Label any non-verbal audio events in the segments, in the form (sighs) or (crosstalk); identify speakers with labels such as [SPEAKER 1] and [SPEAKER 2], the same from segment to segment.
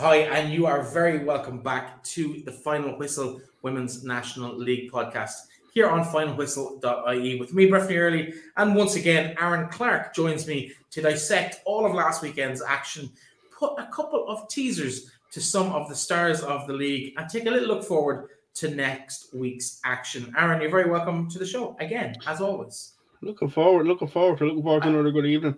[SPEAKER 1] Hi, and you are very welcome back to the Final Whistle Women's National League podcast here on finalwhistle.ie with me, Breffney Early, and once again, Aaron Clark joins me to dissect all of last weekend's action, put a couple of teasers to some of the stars of the league, and take a little look forward to next week's action. Aaron, you're very welcome to the show again, as always.
[SPEAKER 2] Looking forward, looking forward to looking forward to ah. another good evening.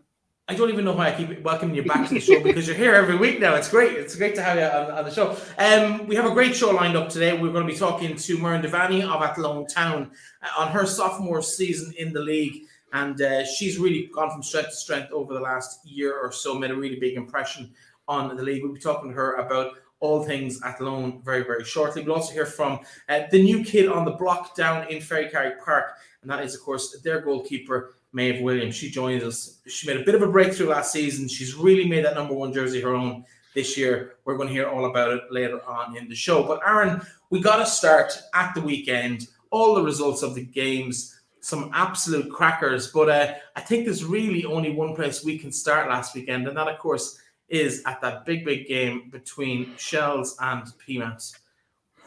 [SPEAKER 1] I don't even know why I keep welcoming you back to the show (laughs) because you're here every week now. It's great. It's great to have you on, on the show. Um, we have a great show lined up today. We're going to be talking to Muireann Devaney of Athlone Town uh, on her sophomore season in the league. And uh, she's really gone from strength to strength over the last year or so, made a really big impression on the league. We'll be talking to her about all things Athlone very, very shortly. We'll also hear from uh, the new kid on the block down in Ferrycarrig Park. And that is, of course, their goalkeeper, Maeve Williams. She joined us. She made a bit of a breakthrough last season. She's really made that number one jersey her own this year. We're going to hear all about it later on in the show. But Aaron, we got to start at the weekend. All the results of the games, some absolute crackers. But uh, I think there's really only one place we can start last weekend, and that, of course, is at that big, big game between Shells and Peamount.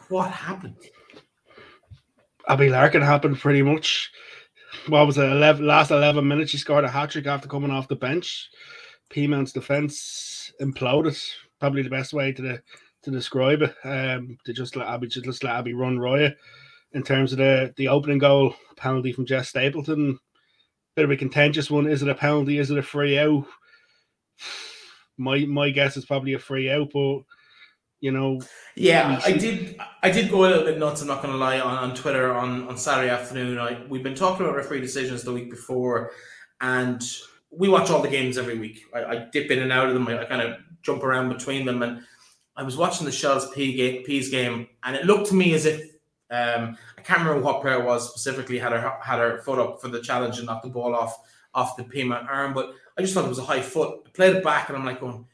[SPEAKER 1] What happened?
[SPEAKER 2] Abbie Larkin happened pretty much what was it, 11, last 11 minutes, she scored a hat trick after coming off the bench. Peamount's defense imploded. Probably the best way to the, to describe it. Um, to just let Abbie just let Abbie run riot. In terms of the the opening goal penalty from Jess Stapleton, bit of a contentious one. Is it a penalty? Is it a free out? (sighs) My my guess is probably a free out, but you know.
[SPEAKER 1] Yeah, I did. I did go a little bit nuts. I'm not going to lie on, on Twitter on, on Saturday afternoon. I, we've been talking about referee decisions the week before, and we watch all the games every week. I, I dip in and out of them. I, I, kind of jump around between them, and I was watching the Shells Peas game, and it looked to me as if um, I can't remember what player was specifically had her had her foot up for the challenge and knocked the ball off off the Peamount arm, but I just thought it was a high foot. I played it back, and I'm like going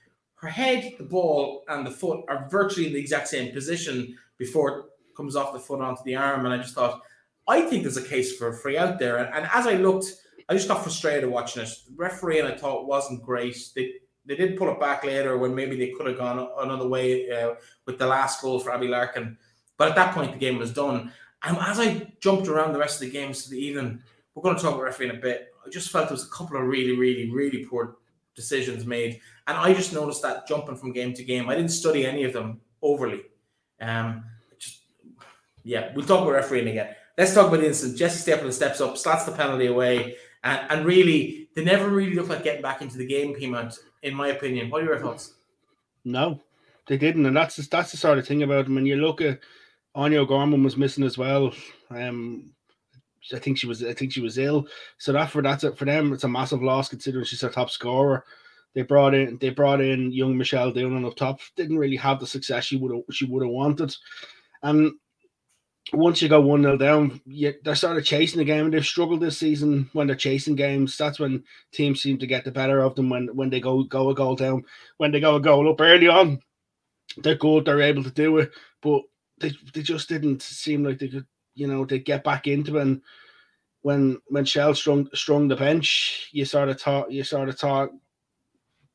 [SPEAKER 1] her head, the ball, and the foot are virtually in the exact same position before it comes off the foot onto the arm. And I just thought, I think there's a case for a free out there. And, and as I looked, I just got frustrated watching it. The referee and I thought wasn't great. They they did pull it back later when maybe they could have gone another way uh, with the last goal for Abbie Larkin. But at that point, the game was done. And as I jumped around the rest of the games to the even, we're going to talk about referee in a bit. I just felt there was a couple of really, really, really poor decisions made. And I just noticed that jumping from game to game. I didn't study any of them overly. Um, just yeah, we'll talk about refereeing again. Let's talk about the incident. Jesse Stapleton steps up, slats the penalty away, and, and really, they never really looked like getting back into the game, Peamount, in my opinion. What are your thoughts?
[SPEAKER 2] No, they didn't, and that's that's the sort of thing about them. And you look at Áine O'Gorman was missing as well. Um, I think she was I think she was ill. So that for that's it for them. It's a massive loss considering she's their top scorer. They brought in they brought in young Michelle Doonan up top. Didn't really have the success she would have she would have wanted. And once you go one 0 down, you, they started chasing the game, and they've struggled this season when they're chasing games. That's when teams seem to get the better of them when when they go go a goal down. When they go a goal up early on, they're good. They're able to do it, but they they just didn't seem like they could you know, to get back into it. And when when Shell strung strung the bench, you sort of thought you sort of thought,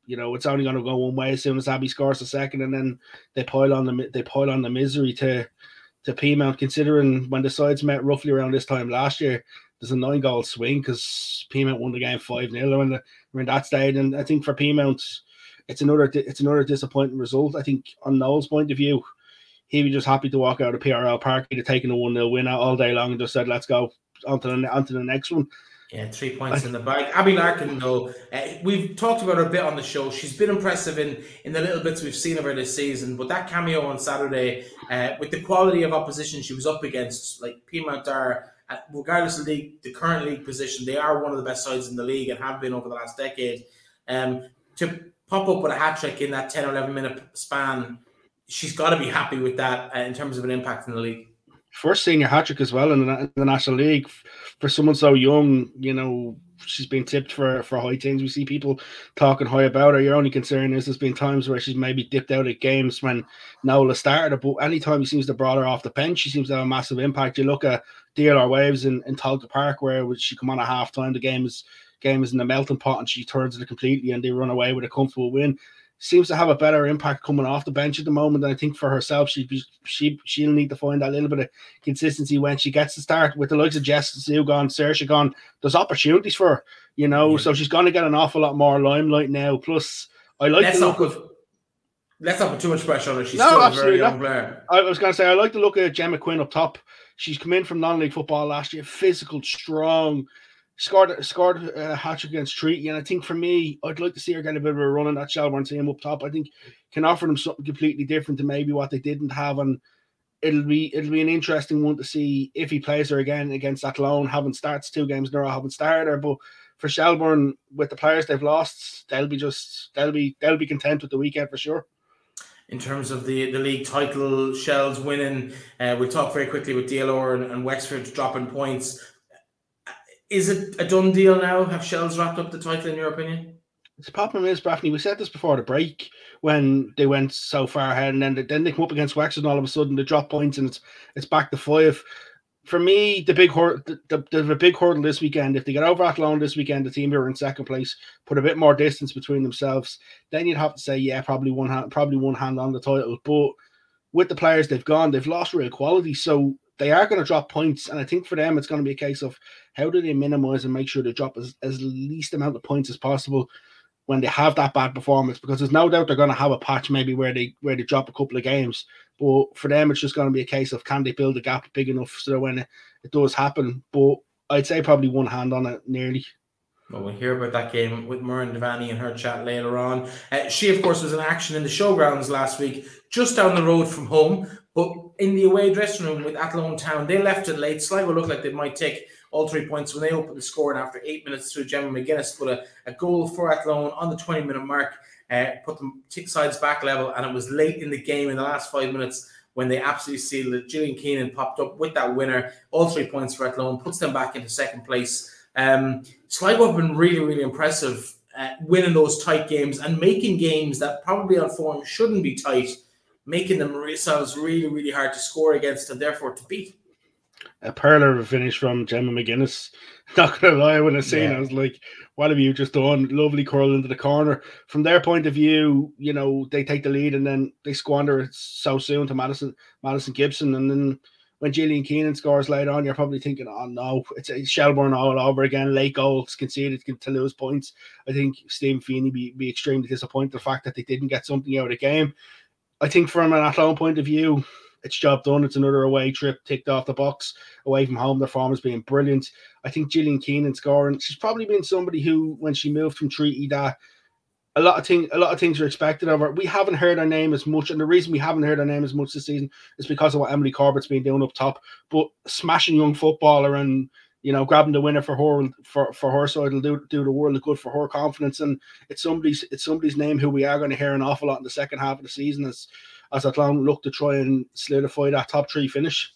[SPEAKER 2] you know, it's only going to go one way as soon as Abbie scores a second, and then they pile on the they pile on the misery to to Peamount. Considering when the sides met roughly around this time last year, there's a nine goal swing because Peamount won the game five 0 when we're in that state, and I think for Peamount, it's another it's another disappointing result. I think on Noel's point of view, he was just happy to walk out of PRL Park. He'd have taken a 1 0 win out all day long and just said, let's go on to the, on to the next one.
[SPEAKER 1] Yeah, three points in the bag. Abbie Larkin, though, uh, we've talked about her a bit on the show. She's been impressive in in the little bits we've seen of her this season. But that cameo on Saturday, uh, with the quality of opposition she was up against, like Peamount are, uh, regardless of the, the current league position, they are one of the best sides in the league and have been over the last decade. Um, to pop up with a hat trick in that 10 or 11 minute span she's got to be happy with that uh, in terms of an impact in the league.
[SPEAKER 2] First senior hat trick as well in the, in the, National League for someone so young. You know, she's been tipped for for high things. We see people talking high about her. Your only concern is there's been times where she's maybe dipped out at games when Nola started, but anytime he seems to brought her off the bench, she seems to have a massive impact. You look at DLR Waves in, in Tolka Park, where she come on at half time, the game is game is in the melting pot and she turns it completely and they run away with a comfortable win seems to have a better impact coming off the bench at the moment. And I think for herself, she she she'll need to find that little bit of consistency when she gets to start with the likes of Jess Ziu gone, Saoirse gone. There's opportunities for her, you know. Yeah. So she's going to get an awful lot more limelight now. Plus, I like
[SPEAKER 1] let's of. Let's not put too much pressure on her. She's no, still a very young player. I
[SPEAKER 2] was going to say I like to look at Gemma Quinn up top. She's come in from non-league football last year, physical, strong scored scored a hat trick against Treaty, and I think for me, I'd like to see her get a bit of a run in that Shelbourne team up top. I think can offer them something completely different to maybe what they didn't have, and it'll be it'll be an interesting one to see if he plays her again against Athlone. Haven't starts two games in a row, haven't started her, but for Shelbourne with the players they've lost, they'll be just they'll be they'll be content with the weekend for sure
[SPEAKER 1] in terms of the, the league title, Shells winning. Uh, we talked very quickly with DLR and, and Wexford dropping points. Is it a done deal now? Have Shells wrapped up the title in your opinion?
[SPEAKER 2] The problem is, Breffney, we said this before the break when they went so far ahead, and then they, then they come up against Wexford, and all of a sudden they drop points, and it's it's back to five. For me, the big hurdle, the, the, the big hurdle this weekend. If they get over Athlone this weekend, the team who are in second place put a bit more distance between themselves. Then you'd have to say, yeah, probably one hand, probably one hand on the title. But with the players they've gone, they've lost real quality. So they are going to drop points. And I think for them, it's going to be a case of how do they minimize and make sure they drop as, as least amount of points as possible when they have that bad performance because there's no doubt they're going to have a patch maybe where they where they drop a couple of games but for them it's just going to be a case of can they build a gap big enough so that when it, it does happen but i'd say probably one hand on it nearly
[SPEAKER 1] well, we'll hear about that game with Muireann Devaney and her chat later on. Uh, she, of course, was in action in the showgrounds last week, just down the road from home. But in the away dressing room with Athlone Town, they left it late. Sligo looked like they might take all three points when they opened the score. And after eight minutes through Gemma McGuinness put a, a goal for Athlone on the 20 minute mark, uh, put them sides back level. And it was late in the game in the last five minutes when they absolutely sealed it. Gillian Keenan popped up with that winner, all three points for Athlone, puts them back into second place. Um, Sligo have been really, really impressive at winning those tight games and making games that probably on form shouldn't be tight, making themselves really, really hard to score against and therefore to beat.
[SPEAKER 2] A perler of a finish from Gemma McGuinness. (laughs) Not gonna lie, when I seen yeah. it, I was like, what have you just done? Lovely curl into the corner. From their point of view, you know, they take the lead and then they squander it so soon to Madison Madison Gibson and then when Gillian Keenan scores later on, you're probably thinking, oh no, it's, it's Shelbourne all over again. Late goals conceded to lose points. I think Steve Feeney be, be extremely disappointed the fact that they didn't get something out of the game. I think from an Athlone point of view, it's job done. It's another away trip ticked off the box away from home. Their form has been brilliant. I think Gillian Keenan scoring. She's probably been somebody who, when she moved from Treaty, that a lot of things a lot of things are expected of her. We haven't heard her name as much, and the reason we haven't heard her name as much this season is because of what Emily Corbett's been doing up top. But smashing young footballer and you know grabbing the winner for her for, for her it'll do do the world of good for her confidence. And it's somebody's it's somebody's name who we are going to hear an awful lot in the second half of the season as as Athlone look to try and solidify that top three finish.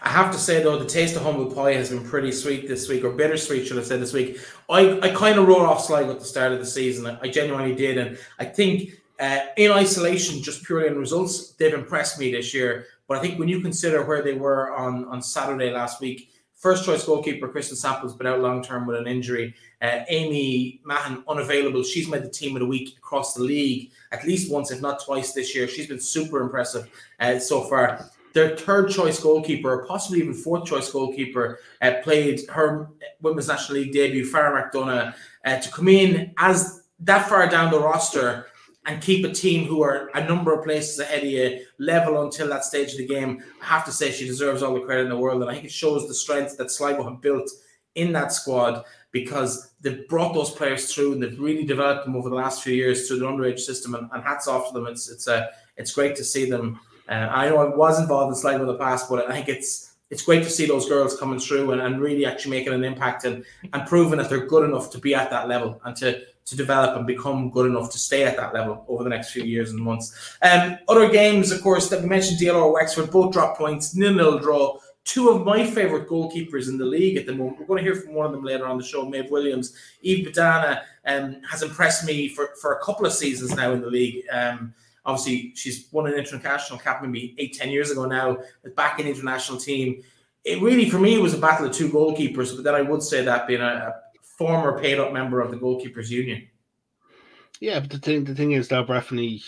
[SPEAKER 1] I have to say though, the taste of humble pie has been pretty sweet this week, or bittersweet, should I say this week. I, I kind of wrote off Sligo at the start of the season. I, I genuinely did, and I think uh, in isolation, just purely on results, they've impressed me this year. But I think when you consider where they were on on Saturday last week, first choice goalkeeper Kristen Sample's been out long term with an injury. Uh, Amy Mahan unavailable. She's made the team of the week across the league at least once, if not twice, this year. She's been super impressive uh, so far their third choice goalkeeper, possibly even fourth choice goalkeeper, uh, played her Women's National League debut, Farah McDonough, uh, to come in as that far down the roster and keep a team who are a number of places ahead of you level until that stage of the game. I have to say she deserves all the credit in the world. And I think it shows the strength that Sligo have built in that squad because they've brought those players through and they've really developed them over the last few years through the underage system. And, and hats off to them. It's it's a it's great to see them uh, I know I was involved in Sligo in the past, but I think it's it's great to see those girls coming through and, and really actually making an impact and, and proving that they're good enough to be at that level and to to develop and become good enough to stay at that level over the next few years and months. Um, other games, of course, that we mentioned, DLR Wexford, both drop points, nil nil draw. Two of my favourite goalkeepers in the league at the moment. We're going to hear from one of them later on the show, Maeve Williams. Eve Badana um, has impressed me for, for a couple of seasons now in the league. Um, Obviously, she's won an international cap maybe eight, ten years ago now, back in international team. It really, for me, was a battle of two goalkeepers, but then I would say that being a former paid up member of the goalkeepers union.
[SPEAKER 2] Yeah, but the thing the thing is though, Breffney,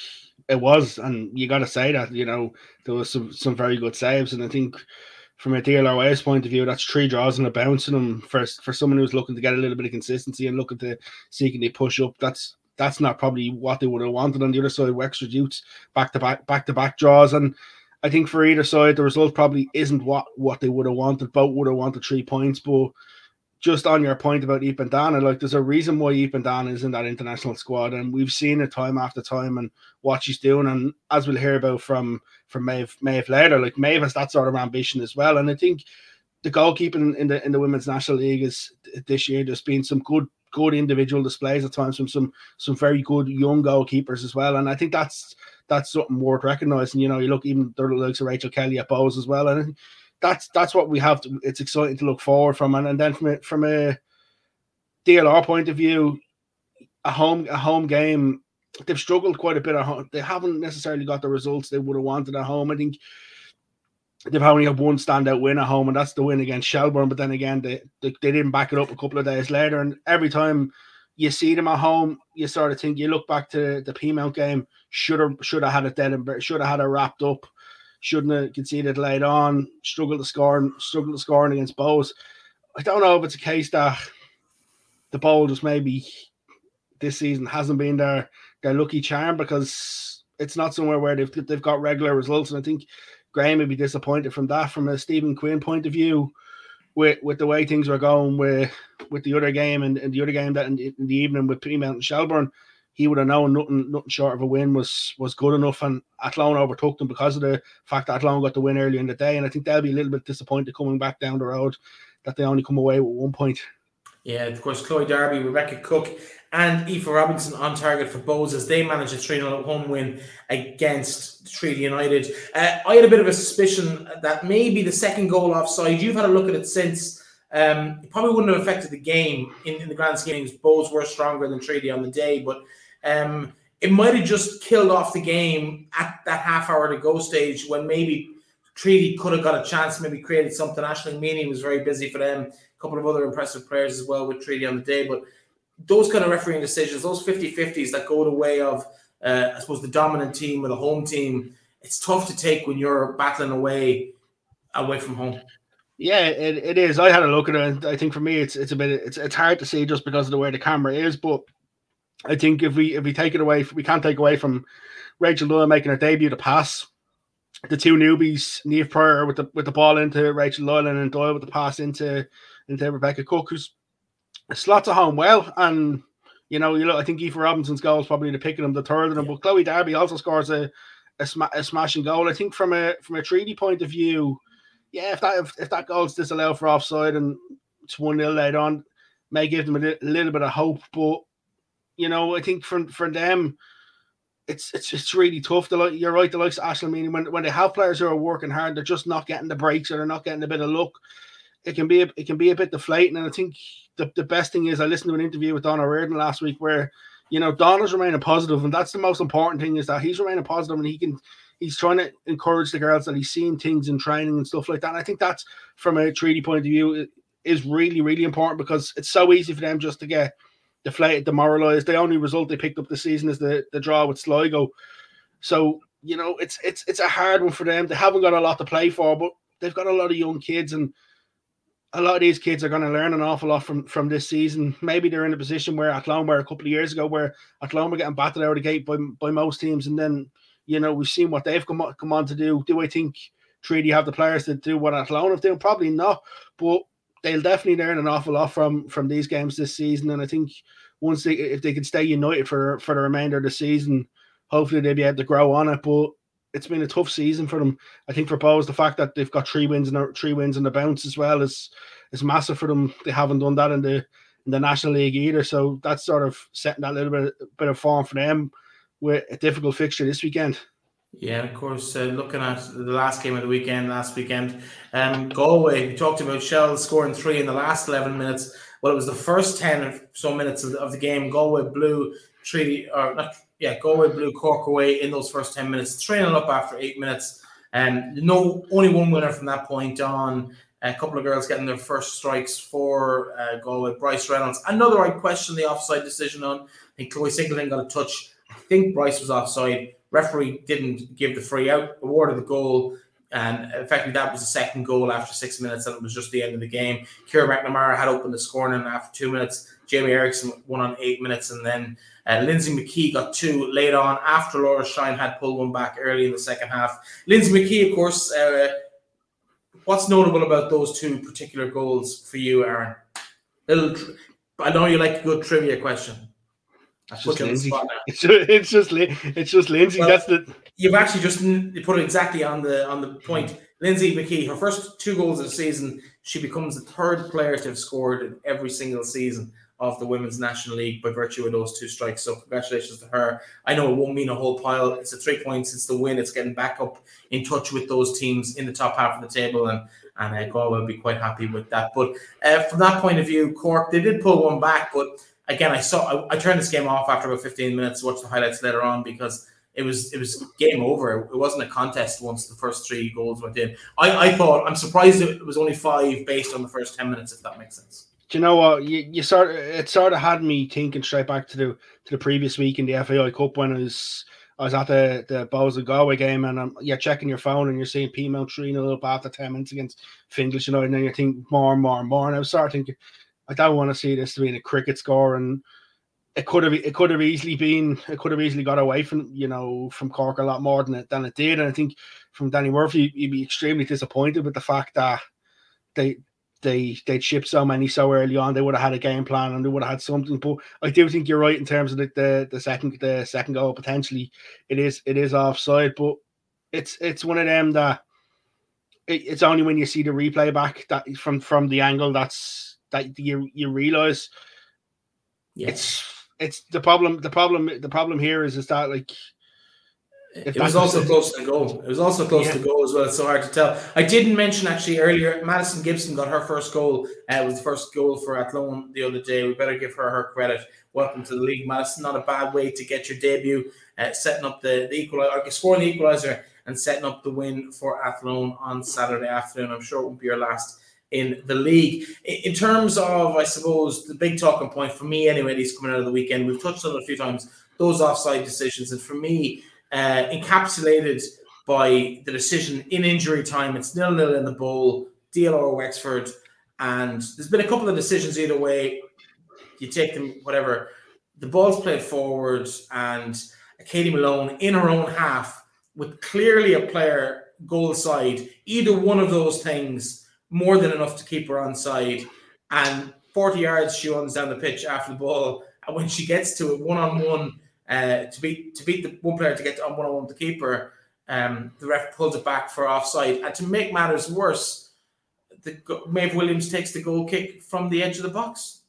[SPEAKER 2] it was, and you got to say that you know there was some some very good saves, and I think from a DLR's point of view, that's three draws and a bounce in them for for someone who's looking to get a little bit of consistency and looking to see can they push up. That's that's not probably what they would have wanted on the other side. Extra Dukes back to back back to back draws, and I think for either side the result probably isn't what what they would have wanted. Both would have wanted three points, but just on your point about Eve Badana, like there's a reason why Eve Badana is in that international squad, and we've seen it time after time and what she's doing. And as we'll hear about from from Maeve Maeve later, like Maeve has that sort of ambition as well. And I think the goalkeeping in the in the women's national league is this year. There's been some good good individual displays at times from some some very good young goalkeepers as well. And I think that's that's something worth recognizing. You know, you look even the likes of Rachel Kelly at Bohs as well, and that's that's what we have. To, it's exciting to look forward from, and, and then from a, from a DLR point of view, a home a home game, they've struggled quite a bit at home. They haven't necessarily got the results they would have wanted at home. I think they've only had one standout win at home, and that's the win against Shelbourne. But then again, they, they, they didn't back it up a couple of days later. And every time you see them at home, you sort of think you look back to the Peamount game, should have should have had it dead and should have had it wrapped up shouldn't have conceded late on, struggled to score, struggled to score against Bohs. I don't know if it's a case that the ball just maybe this season hasn't been their their lucky charm because it's not somewhere where they've they've got regular results. And I think Graham would be disappointed from that from a Stephen Quinn point of view. With, with the way things were going with with the other game and, and the other game that in, in the evening with Peamount and Shelbourne, he would have known nothing nothing short of a win was was good enough, and Athlone overtook them because of the fact that Athlone got the win early in the day, and I think they'll be a little bit disappointed coming back down the road that they only come away with one point.
[SPEAKER 1] Yeah, of course, Chloe Darby, Rebecca Cook, and Aoife Robinson on target for Bohs as they managed a 3 0 home win against Treaty United. Uh, I had a bit of a suspicion that maybe the second goal offside, you've had a look at it since. Um, it probably wouldn't have affected the game in, in the grand scheme. Bohs were stronger than Treaty on the day, but um, it might have just killed off the game at that half hour to go stage when maybe Treaty could have got a chance, maybe created something. Ashling Meany was very busy for them. A couple of other impressive players as well with Treaty on the day. But those kind of refereeing decisions, those 50 50s that go the way of, uh, I suppose, the dominant team or the home team, it's tough to take when you're battling away away from home.
[SPEAKER 2] Yeah, it, it is. I had a look at it. I think for me, it's it's a bit it's it's hard to see just because of the way the camera is, but I think if we if we take it away, we can't take away from Rachel Doyle making her debut to pass. The two newbies, Neve Pryor with the with the ball into Rachel Doyle and Doyle with the pass into into Rebecca Cook, who's slots at home well. And you know, you look, I think Aoife Robinson's goal is probably the picking them, the third of them. But Chloe Darby also scores a a, sma- a smashing goal. I think from a from a treaty point of view, yeah, if that if, if that goal's disallowed for offside and it's one 0 later on, may give them a, li- a little bit of hope. But you know, I think for for them, it's it's it's really tough. The you're right, the likes of Ashley Meany, when when they have players who are working hard, they're just not getting the breaks or they're not getting a bit of luck. It can be a, it can be a bit deflating. And I think the, the best thing is I listened to an interview with Donna Reardon last week where you know Donna's remaining positive, and that's the most important thing is that he's remaining positive and he can he's trying to encourage the girls that he's seeing things in training and stuff like that. And I think that's from a treaty point of view is really really important because it's so easy for them just to get deflated, demoralised. The only result they picked up the season is the, the draw with Sligo. So, you know, it's it's it's a hard one for them. They haven't got a lot to play for, but they've got a lot of young kids and a lot of these kids are going to learn an awful lot from from this season. Maybe they're in a position where Athlone were a couple of years ago, where Athlone were getting battered out of the gate by, by most teams, and then you know we've seen what they've come on, come on to do. Do I think Treaty have the players to do what Athlone have done? Probably not, but they'll definitely learn an awful lot from from these games this season. And I think once they if they can stay united for for the remainder of the season, hopefully they'll be able to grow on it. But it's been a tough season for them. I think for Bohs, the fact that they've got three wins and three wins in the bounce as well is is massive for them. They haven't done that in the in the National League either. So that's sort of setting that little bit bit of form for them with a difficult fixture this weekend.
[SPEAKER 1] Yeah, of course. Uh, looking at the last game of the weekend, last weekend, um, Galway. We talked about Shell scoring three in the last eleven minutes. Well, it was the first ten or so minutes of the, of the game. Galway blew Treaty, or not, yeah, Galway blew Cork away in those first ten minutes. Three up after eight minutes, and no, only one winner from that point on. A couple of girls getting their first strikes for uh, Galway. Bryce Reynolds. Another I question the offside decision on. I think Chloe Singleton got a touch. I think Bryce was offside. Referee didn't give the free out, awarded the goal. And effectively, that was the second goal after six minutes, and it was just the end of the game. Kieran McNamara had opened the scoring and after two minutes. Jamie Erickson won on eight minutes, and then uh, Lindsay McKee got two late on after Laura Shine had pulled one back early in the second half. Lindsay McKee, of course, uh, what's notable about those two particular goals for you, Aaron? Little, I know you like a good trivia question.
[SPEAKER 2] It's just Lindsay. It's just, it's just it's just Lindsay. Well, That's the.
[SPEAKER 1] You've actually just you put it exactly on the on the point. Lindsay McKee, her first two goals of the season, she becomes the third player to have scored in every single season of the Women's National League by virtue of those two strikes. So congratulations to her. I know it won't mean a whole pile. It's a three points. It's the win. It's getting back up in touch with those teams in the top half of the table, and and uh, Galway will be quite happy with that. But uh, from that point of view, Cork they did pull one back, but again, I saw I, I, turned this game off after about 15 minutes to watch the highlights later on because it was it was game over. It wasn't a contest once the first three goals went in. I, I thought I'm surprised it was only five based on the first 10 minutes, if that makes sense.
[SPEAKER 2] Do you know what you, you sort of, it sort of had me thinking straight back to the to the previous week in the FAI Cup when I was I was at the the Bohs of Galway game and I'm yeah checking your phone and you're seeing Peamount 3 0 up after 10 minutes against you know, and then you think more and more and more. And I was starting thinking, I don't want to see this to be a cricket score, and it could have it could have easily been it could have easily got away from you know from Cork a lot more than it than it did. And I think from Danny Murphy, he'd be extremely disappointed with the fact that they they they'd shipped so many so early on. They would have had a game plan and they would have had something. But I do think you're right in terms of the, the the second the second goal potentially it is it is offside, but it's it's one of them that it, it's only when you see the replay back that from from the angle that's that you you realize yeah. it's it's the problem the problem the problem here is is that like
[SPEAKER 1] it was also close to goal. It was also close yeah. to goal as well. It's so hard to tell. I didn't mention actually earlier. Madison Gibson got her first goal. Uh, it was the first goal for Athlone the other day. We better give her her credit. Welcome to the league, Madison. Not a bad way to get your debut, uh, setting up the the equalizer, scoring the equalizer, and setting up the win for Athlone on Saturday afternoon. I'm sure it won't be your last in the league. In terms of, I suppose, the big talking point for me, anyway, these coming out of the weekend, we've touched on it a few times, those offside decisions. And for me, uh, encapsulated by the decision in injury time, it's nil nil in the bowl, DLR Wexford. And there's been a couple of decisions either way. You take them, whatever. The ball's played forward, and Katie Malone in her own half with clearly a player goal side. Either one of those things more than enough to keep her on side. And 40 yards she runs down the pitch after the ball. And when she gets to it one on one, to beat to beat the one player to get on one on one to keep her, um, the ref pulls it back for offside. And to make matters worse, the Maeve Williams takes the goal kick from the edge of the box,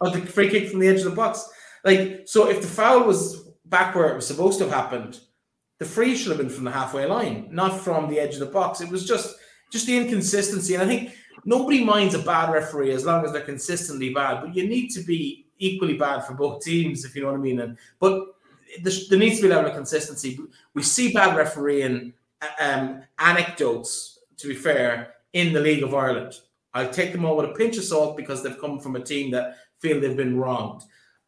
[SPEAKER 1] or the free kick from the edge of the box. Like so, if the foul was back where it was supposed to have happened, the free should have been from the halfway line, not from the edge of the box. It was just just the inconsistency. And I think nobody minds a bad referee as long as they're consistently bad, but you need to be equally bad for both teams, if you know what I mean. And but there needs to be a level of consistency. We see bad refereeing um, anecdotes, to be fair, in the League of Ireland. I'll take them all with a pinch of salt because they've come from a team that feel they've been wronged.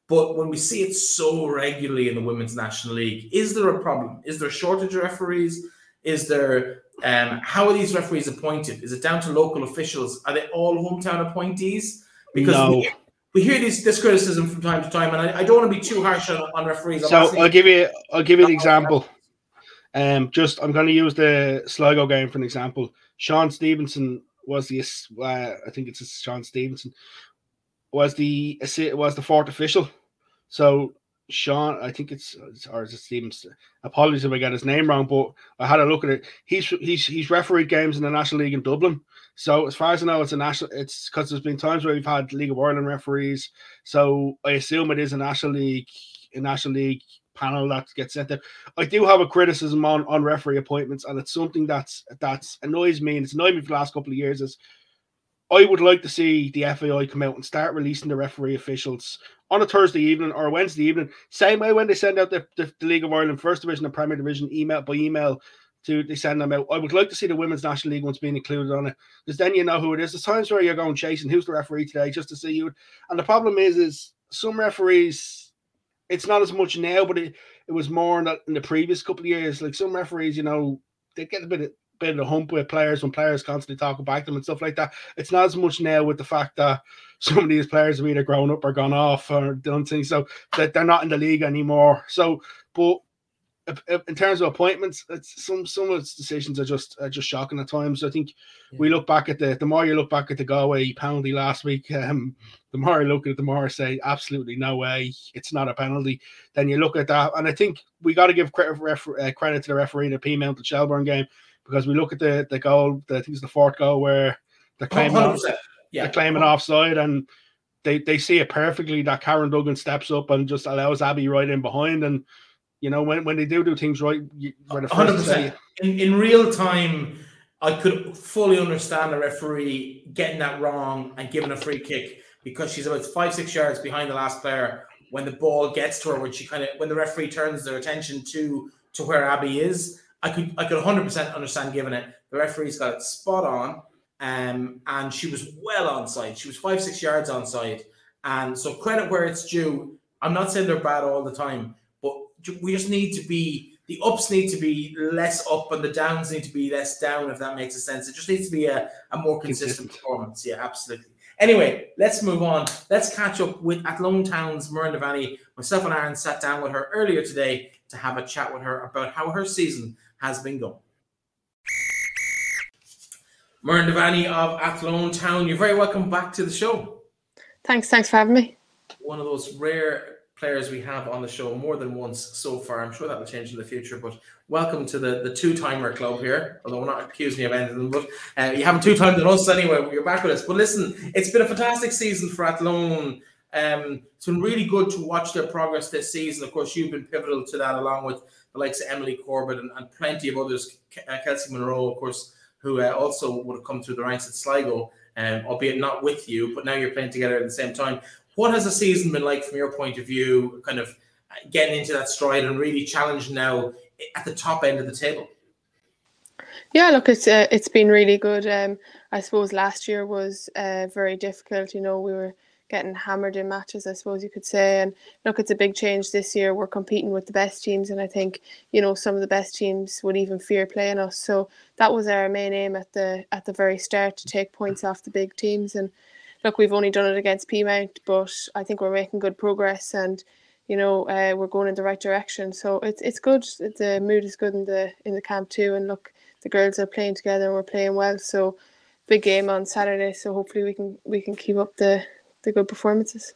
[SPEAKER 1] But when we see it so regularly in the Women's National League, is there a problem? Is there a shortage of referees? Is there um, how are these referees appointed? Is it down to local officials? Are they all hometown appointees? Because no. we, we, hear this, this criticism from time to time, and I, I don't want to be too harsh on, on referees.
[SPEAKER 2] so I'll give you I'll give you an example. Um, just I'm going to use the Sligo game for an example. Sean Stevenson was the uh, I think it's Sean Stevenson was the was the fourth official. So Sean, I think it's or is it Stevens? Apologies if I get his name wrong, but I had a look at it. He's he's he's refereed games in the National League in Dublin. So as far as I know, it's a national. It's because there's been times where we've had League of Ireland referees. So I assume it is a National League, a National League panel that gets sent there. I do have a criticism on on referee appointments, and it's something that's that's annoys me, and it's annoyed me for the last couple of years. Is I would like to see the FAI come out and start releasing the referee officials on a Thursday evening or Wednesday evening, same way when they send out the, the, the League of Ireland First Division and Premier Division email by email to they send them out. I would like to see the women's national league ones being included on it because then you know who it is. There's times where you're going chasing who's the referee today just to see you. And the problem is, is some referees, it's not as much now, but it, it was more in the, in the previous couple of years. Like some referees, you know, they get a bit of bit of a hump with players when players constantly talk back them and stuff like that. It's not as much now with the fact that some of these players have either grown up or gone off or done things so that they're not in the league anymore. So, but in terms of appointments, it's some some of its decisions are just are just shocking at times. I think yeah. we look back at the the more you look back at the Galway penalty last week, um, the more you look at it, the more I say absolutely no way, it's not a penalty. Then you look at that, and I think we got to give credit, uh, credit to the referee in the Peamount the Shelbourne game because we look at the the goal, the, I think it's the fourth goal where they're oh, claiming, off, yeah. they're claiming offside and. They, they see it perfectly that Karen Duggan steps up and just allows Abbie right in behind and you know, when, when they do do things right,
[SPEAKER 1] when hundred percent in in real time, I could fully understand the referee getting that wrong and giving a free kick because she's about five six yards behind the last player when the ball gets to her. When she kind of when the referee turns their attention to to where Abbie is, I could I could hundred percent understand giving it. The referee's got it spot on, um, and she was well on side. She was five six yards on side, and so credit where it's due. I'm not saying they're bad all the time, but we just need to be the ups need to be less up and the downs need to be less down, if that makes a sense. It just needs to be a, a more consistent, consistent. performance. Yeah, absolutely. Anyway, let's move on. Let's catch up with Athlone Town's Muireann Devaney. Myself and Aaron sat down with her earlier today to have a chat with her about how her season has been going. Muireann Devaney of Athlone Town, you're very welcome back to the show.
[SPEAKER 3] Thanks, thanks for having me.
[SPEAKER 1] One of those rare players we have on the show more than once so far. I'm sure that will change in the future, but welcome to the, the two timer club here. Although we're not accusing you of anything, but uh, you haven't two timed than us anyway. You're back with us. But listen, it's been a fantastic season for Athlone. Um, it's been really good to watch their progress this season. Of course, you've been pivotal to that, along with the likes of Emily Corbett and, and plenty of others. Uh, Kelsey Monroe, of course, who uh, also would have come through the ranks at Sligo, um, albeit not with you, but now you're playing together at the same time. What has the season been like from your point of view, kind of getting into that stride and really challenging now at the top end of the table?
[SPEAKER 3] Yeah, look, it's uh, it's been really good. Um, I suppose last year was uh, very difficult. You know, we were getting hammered in matches, I suppose you could say. And look, it's a big change this year. We're competing with the best teams, and I think you know some of the best teams would even fear playing us. So that was our main aim at the at the very start to take points off the big teams. And look, we've only done it against Peamount, but I think we're making good progress and you know uh, we're going in the right direction. So it's it's good. The mood is good in the in the camp too. And look, the girls are playing together and we're playing well. So big game on Saturday. So hopefully we can we can keep up the the good performances.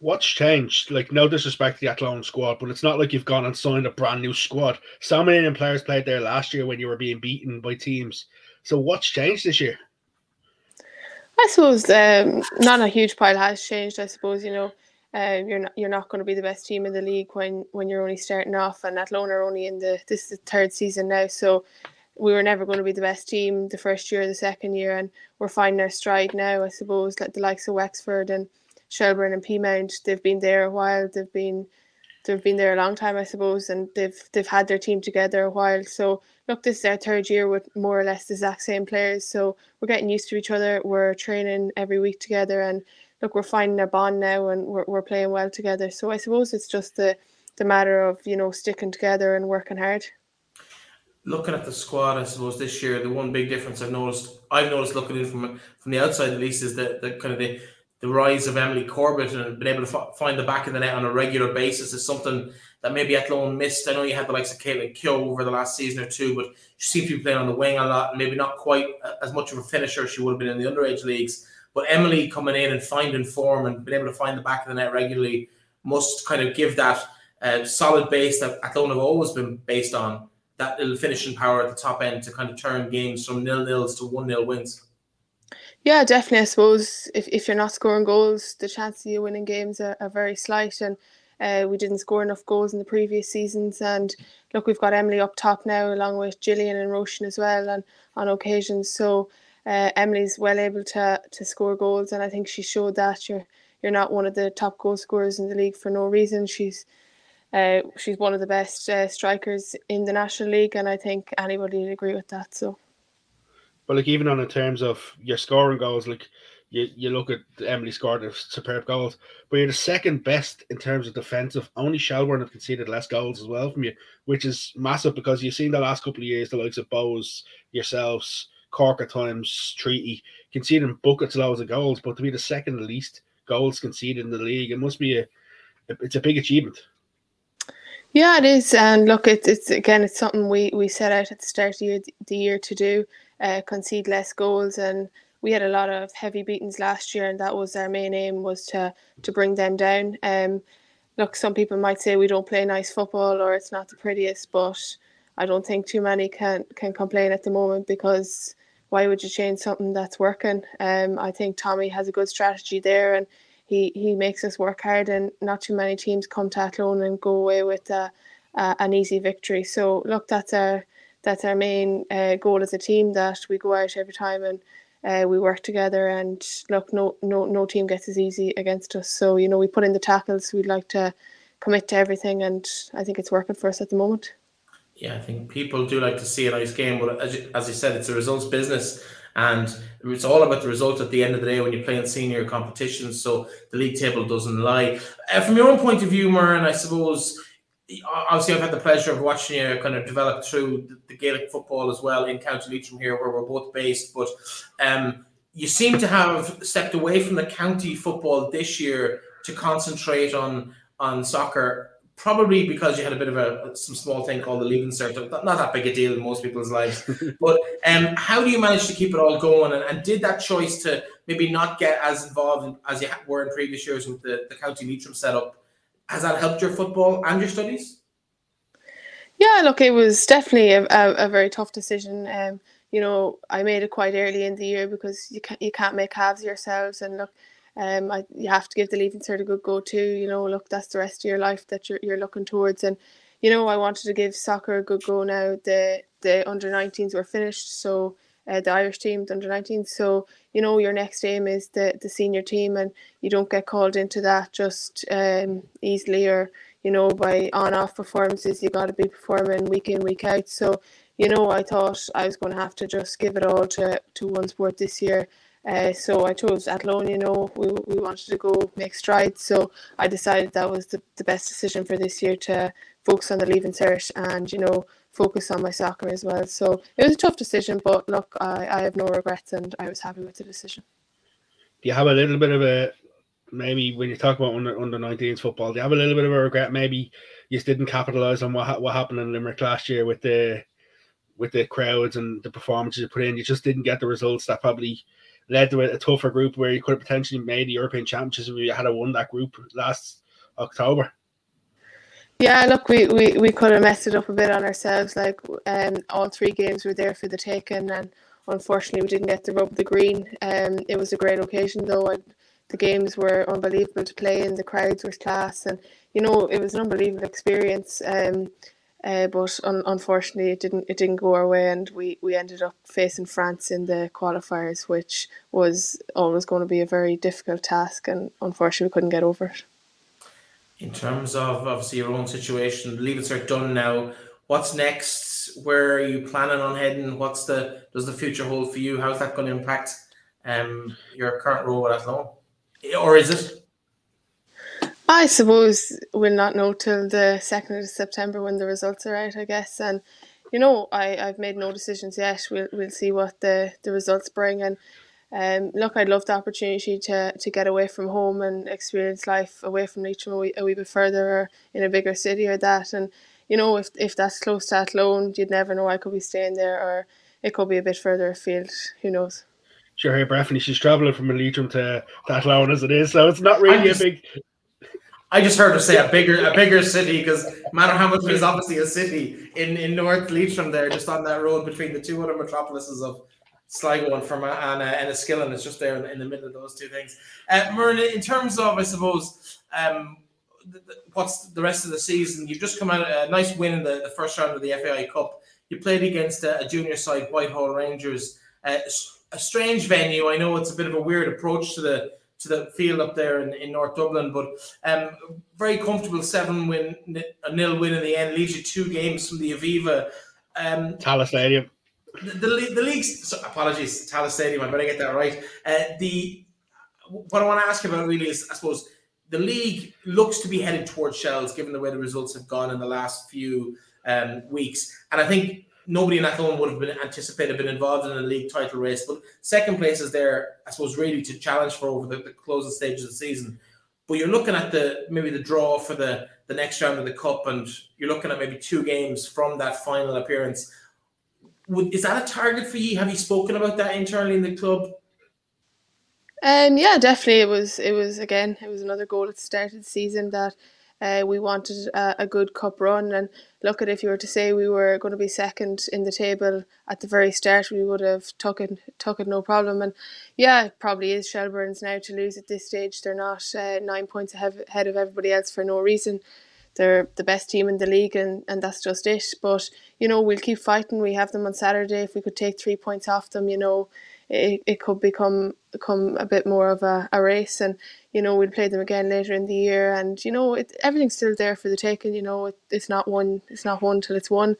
[SPEAKER 2] What's changed? Like, no disrespect to the Athlone squad, but it's not like you've gone and signed a brand new squad. So many players played there last year when you were being beaten by teams. So, what's changed this year?
[SPEAKER 3] I suppose um, not a huge pile has changed. I suppose you know um, you're not you're not going to be the best team in the league when when you're only starting off, and Athlone are only in the this is the third season now. So we were never going to be the best team the first year, the second year, and we're finding our stride now. I suppose like the likes of Wexford and Shelbourne and Peamount, they've been there a while. They've been they've been there a long time, I suppose, and they've they've had their team together a while. So look, this is our third year with more or less the exact same players. So we're getting used to each other. We're training every week together, and look, we're finding our bond now, and we're, we're playing well together. So I suppose it's just the the matter of you know sticking together and working hard.
[SPEAKER 1] Looking at the squad, I suppose this year the one big difference I've noticed, I've noticed looking in from from the outside at least, is that the kind of the the rise of Emily Corbett and being able to f- find the back of the net on a regular basis is something that maybe Athlone missed. I know you had the likes of Caitlin Keogh over the last season or two, but she seemed to be playing on the wing a lot, maybe not quite as much of a finisher she would have been in the underage leagues. But Emily coming in and finding form and being able to find the back of the net regularly must kind of give that uh, solid base that Athlone have always been based on, that little finishing power at the top end to kind of turn games from nil nils to one nil wins.
[SPEAKER 3] Yeah, definitely. I suppose if, if you're not scoring goals, the chance of you winning games are, are very slight. And uh, we didn't score enough goals in the previous seasons. And look, we've got Emily up top now, along with Gillian and Roshan as well, and on occasions. So uh, Emily's well able to to score goals, and I think she showed that you're you're not one of the top goal scorers in the league for no reason. She's uh, she's one of the best uh, strikers in the National League, and I think anybody would agree with that. So,
[SPEAKER 2] but like even on in terms of your scoring goals, like you, you look at Emily scored a superb goals, but you're the second best in terms of defensive. Only Shelbourne have conceded less goals as well from you, which is massive because you've seen the last couple of years the likes of Bohs, yourselves, Cork at times, Treaty conceding buckets loads of goals, but to be the second least goals conceded in the league, it must be a it's a big achievement.
[SPEAKER 3] Yeah, it is, and look, it's it's again, it's something we we set out at the start of the year, to do, uh, concede less goals, and we had a lot of heavy beatings last year, and that was our main aim was to to bring them down. Um, look, some people might say we don't play nice football or it's not the prettiest, but I don't think too many can can complain at the moment because why would you change something that's working? Um, I think Tommy has a good strategy there, and he he makes us work hard, and not too many teams come to Athlone and go away with a, a, an easy victory. So look, that's our that's our main uh, goal as a team that we go out every time and uh, we work together. And look, no no no team gets as easy against us. So you know we put in the tackles. We'd like to commit to everything, and I think it's working for us at the moment.
[SPEAKER 1] Yeah, I think people do like to see a nice game, but as you, as you said, it's a results business. And it's all about the result at the end of the day when you play in senior competitions. So the league table doesn't lie. Uh, from your own point of view, Muireann, I suppose, obviously, I've had the pleasure of watching you kind of develop through the, the Gaelic football as well in County Leitrim here, where we're both based. But um, you seem to have stepped away from the county football this year to concentrate on on soccer probably because you had a bit of a some small thing called the leaving cert. Not that big a deal in most people's lives. (laughs) but um, how do you manage to keep it all going? And, and, did that choice to maybe not get as involved as you were in previous years with the, the County Leitrim setup, has that helped your football and your studies?
[SPEAKER 3] Yeah, look, it was definitely a, a, a very tough decision. Um, you know, I made it quite early in the year because you can't you can't make halves yourselves. And look, um, I, you have to give the leaving cert a good go too. You know, look, that's the rest of your life that you're, you're looking towards. And, you know, I wanted to give soccer a good go now. The the under 19s were finished, so uh, the Irish team, the under 19s. So, you know, your next aim is the, the senior team, and you don't get called into that just um, easily or, you know, by on off performances. You got to be performing week in, week out. So, you know, I thought I was going to have to just give it all to, to one sport this year uh, so I chose Athlone, you know, we, we wanted to go make strides. So I decided that was the, the best decision for this year to focus on the leaving cert and, you know, focus on my soccer as well. So it was a tough decision, but look, I, I have no regrets and I was happy with the decision.
[SPEAKER 2] Do you have a little bit of a, maybe when you talk about under, under 19s football, do you have a little bit of a regret? Maybe you just didn't capitalize on what, what happened in Limerick last year with the, with the crowds and the performances you put in. You just didn't get the results that probably led to a, tougher group where you could have potentially made the European Championships if you had a won that group last October.
[SPEAKER 3] Yeah, look, we, we, we could have messed it up a bit on ourselves. Like, um, all three games were there for the taking, and unfortunately, we didn't get to rub the green. Um, it was a great occasion though. And the games were unbelievable to play and The crowds were class, and you know, it was an unbelievable experience. Um, uh, but un- unfortunately, it didn't it didn't go our way, and we, we ended up facing France in the qualifiers, which was always going to be a very difficult task, and unfortunately, we couldn't get over it.
[SPEAKER 1] In terms of obviously your own situation, leave it done now. What's next? Where are you planning on heading? What's the does the future hold for you? How's that going to impact um your current role at Athlone? Or is it?
[SPEAKER 3] I suppose we'll not know till the second of September when the results are out, I guess. And you know, I I've made no decisions yet. We'll we'll see what the the results bring. And um, look, I'd love the opportunity to to get away from home and experience life away from Leitrim a wee, a wee bit further or in a bigger city or that. And you know, if if that's close to Athlone, you'd never know. I could be staying there, or it could be a bit further afield. Who knows?
[SPEAKER 2] Sure, hey, Breffney, she's travelling from Leitrim to, to Athlone as it is, so it's not really just, a big
[SPEAKER 1] I just heard her say a bigger a bigger city because Manorhamilton is obviously a city in, in North Leitrim there, just on that road between the two other metropolises of Sligo and Fermanagh and, uh, and Enniskillen. It's just there in, in, the middle of those two things. Uh, Muireann, in terms of, I suppose, um, the, the, what's the rest of the season? You've just come out a nice win in the, the first round of the FAI Cup. You played against a, a junior side, Whitehall Rangers. Uh, a strange venue. I know it's a bit of a weird approach to the to the field up there in, in North Dublin. But um, very comfortable seven win, a nil win in the end leaves you two games from the Aviva. Um,
[SPEAKER 2] Tallaght Stadium.
[SPEAKER 1] The, the, the league's so, apologies, Tallaght Stadium. I better get that right. Uh, the what I want to ask you about really is, I suppose, the league looks to be headed towards shells, given the way the results have gone in the last few um, weeks. And I think nobody in Athlone would have been anticipated been involved in a league title race. But second place is there, I suppose, really to challenge for over the, the closing stages of the season. But you're looking at the maybe the draw for the the next round of the cup, and you're looking at maybe two games from that final appearance. Would, is that a target for you? Have you spoken about that internally in the club?
[SPEAKER 3] Um, yeah, definitely. It was. It was again. It was another goal at the start of the season that uh, we wanted a, a, good cup run. And look at if you were to say we were going to be second in the table at the very start, we would have took it took it no problem. And yeah, it probably is Shelbourne's now to lose at this stage. They're not uh, nine points ahead of everybody else for no reason. They're the best team in the league, and, and that's just it. But you know, we'll keep fighting. We have them on Saturday. If we could take three points off them, you know, it, it could become become a bit more of a, a race and you know we'll play them again later in the year and you know it, everything's still there for the taking you know it, it's not one it's not one till it's won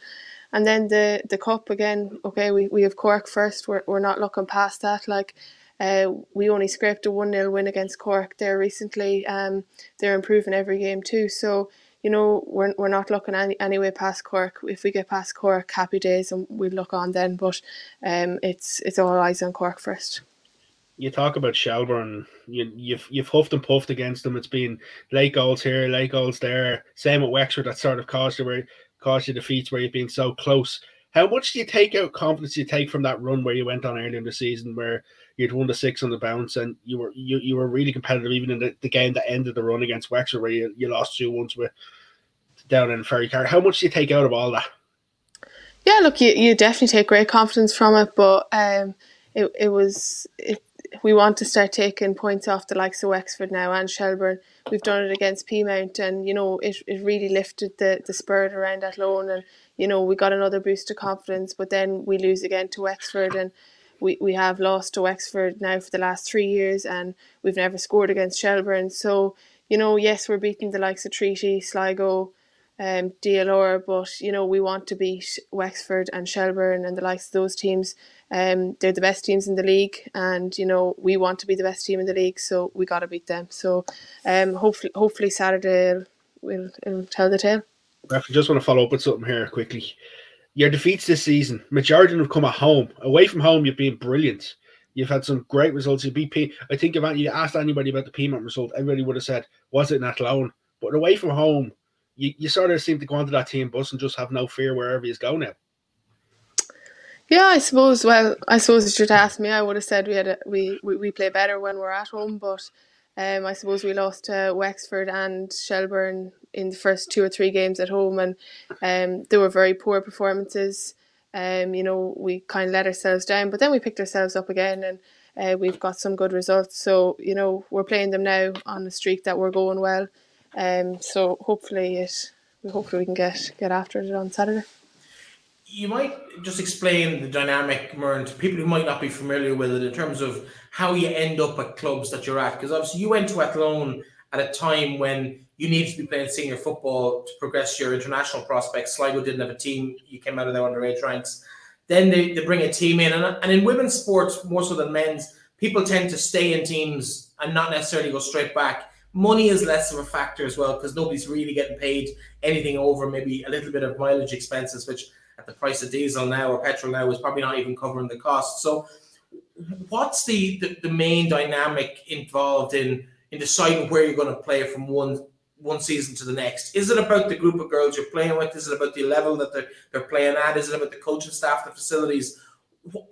[SPEAKER 3] and then the the cup again okay we, we have Cork first we're, we're not looking past that like uh, we only scraped a 1-0 win against Cork there recently um, they're improving every game too. So you know, we're, we're not looking any anyway past Cork. If we get past Cork, happy days, and we'll look on then. But um, it's it's all eyes on Cork first.
[SPEAKER 2] You talk about Shelbourne. You, you've you've huffed and puffed against them. It's been late goals here, late goals there. Same with Wexford. That sort of caused you where caused you defeats where you've been so close. How much do you take out confidence you take from that run where you went on early in the season where you'd won the six on the bounce and you were you, you were really competitive even in the, the game that ended the run against Wexford where you, you lost two once with down in Ferry Car. How much do you take out of all that?
[SPEAKER 3] Yeah, look, you, you definitely take great confidence from it, but um, it, it was it, we want to start taking points off the likes of Wexford now and Shelbourne. We've done it against Peamount, and you know it, it really lifted the the spirit around Athlone, and you know we got another boost of confidence. But then we lose again to Wexford, and we, we have lost to Wexford now for the last three years, and we've never scored against Shelbourne. So you know, yes, we're beating the likes of Treaty, Sligo, um, DLR, but you know we want to beat Wexford and Shelbourne and the likes of those teams. Um, they're the best teams in the league, and you know we want to be the best team in the league, so we got to beat them. So, um, hopefully, hopefully Saturday will will tell the tale.
[SPEAKER 2] I just want to follow up with something here quickly. Your defeats this season, majority have come at home. Away from home, you've been brilliant. You've had some great results. You beat P. I think if you asked anybody about the Peamount result, everybody would have said, "Was it not alone?" But away from home, you, you sort of seem to go onto that team bus and just have no fear wherever you go now.
[SPEAKER 3] Yeah, I suppose. Well, I suppose if you'd asked me, I would have said we had a, we, we we play better when we're at home. But um, I suppose we lost to Wexford and Shelbourne in the first two or three games at home, and um, they were very poor performances. Um, you know, we kind of let ourselves down, but then we picked ourselves up again, and uh, we've got some good results. So you know, we're playing them now on the streak that we're going well. Um, so hopefully it, hopefully we can get get after it on Saturday.
[SPEAKER 1] You might just explain the dynamic, Muireann, to people who might not be familiar with it in terms of how you end up at clubs that you're at. Because obviously you went to Athlone at a time when you needed to be playing senior football to progress your international prospects. Sligo didn't have a team. You came out of their underage ranks. Then they, they bring a team in. And, and in women's sports, more so than men's, people tend to stay in teams and not necessarily go straight back money is less of a factor as well because nobody's really getting paid anything over maybe a little bit of mileage expenses, which at the price of diesel now or petrol now is probably not even covering the cost. So, what's the, the, the main dynamic involved in in deciding where you're going to play from one one season to the next? Is it about the group of girls you're playing with? Is it about the level that they're, they're playing at? Is it about the coaching staff, the facilities?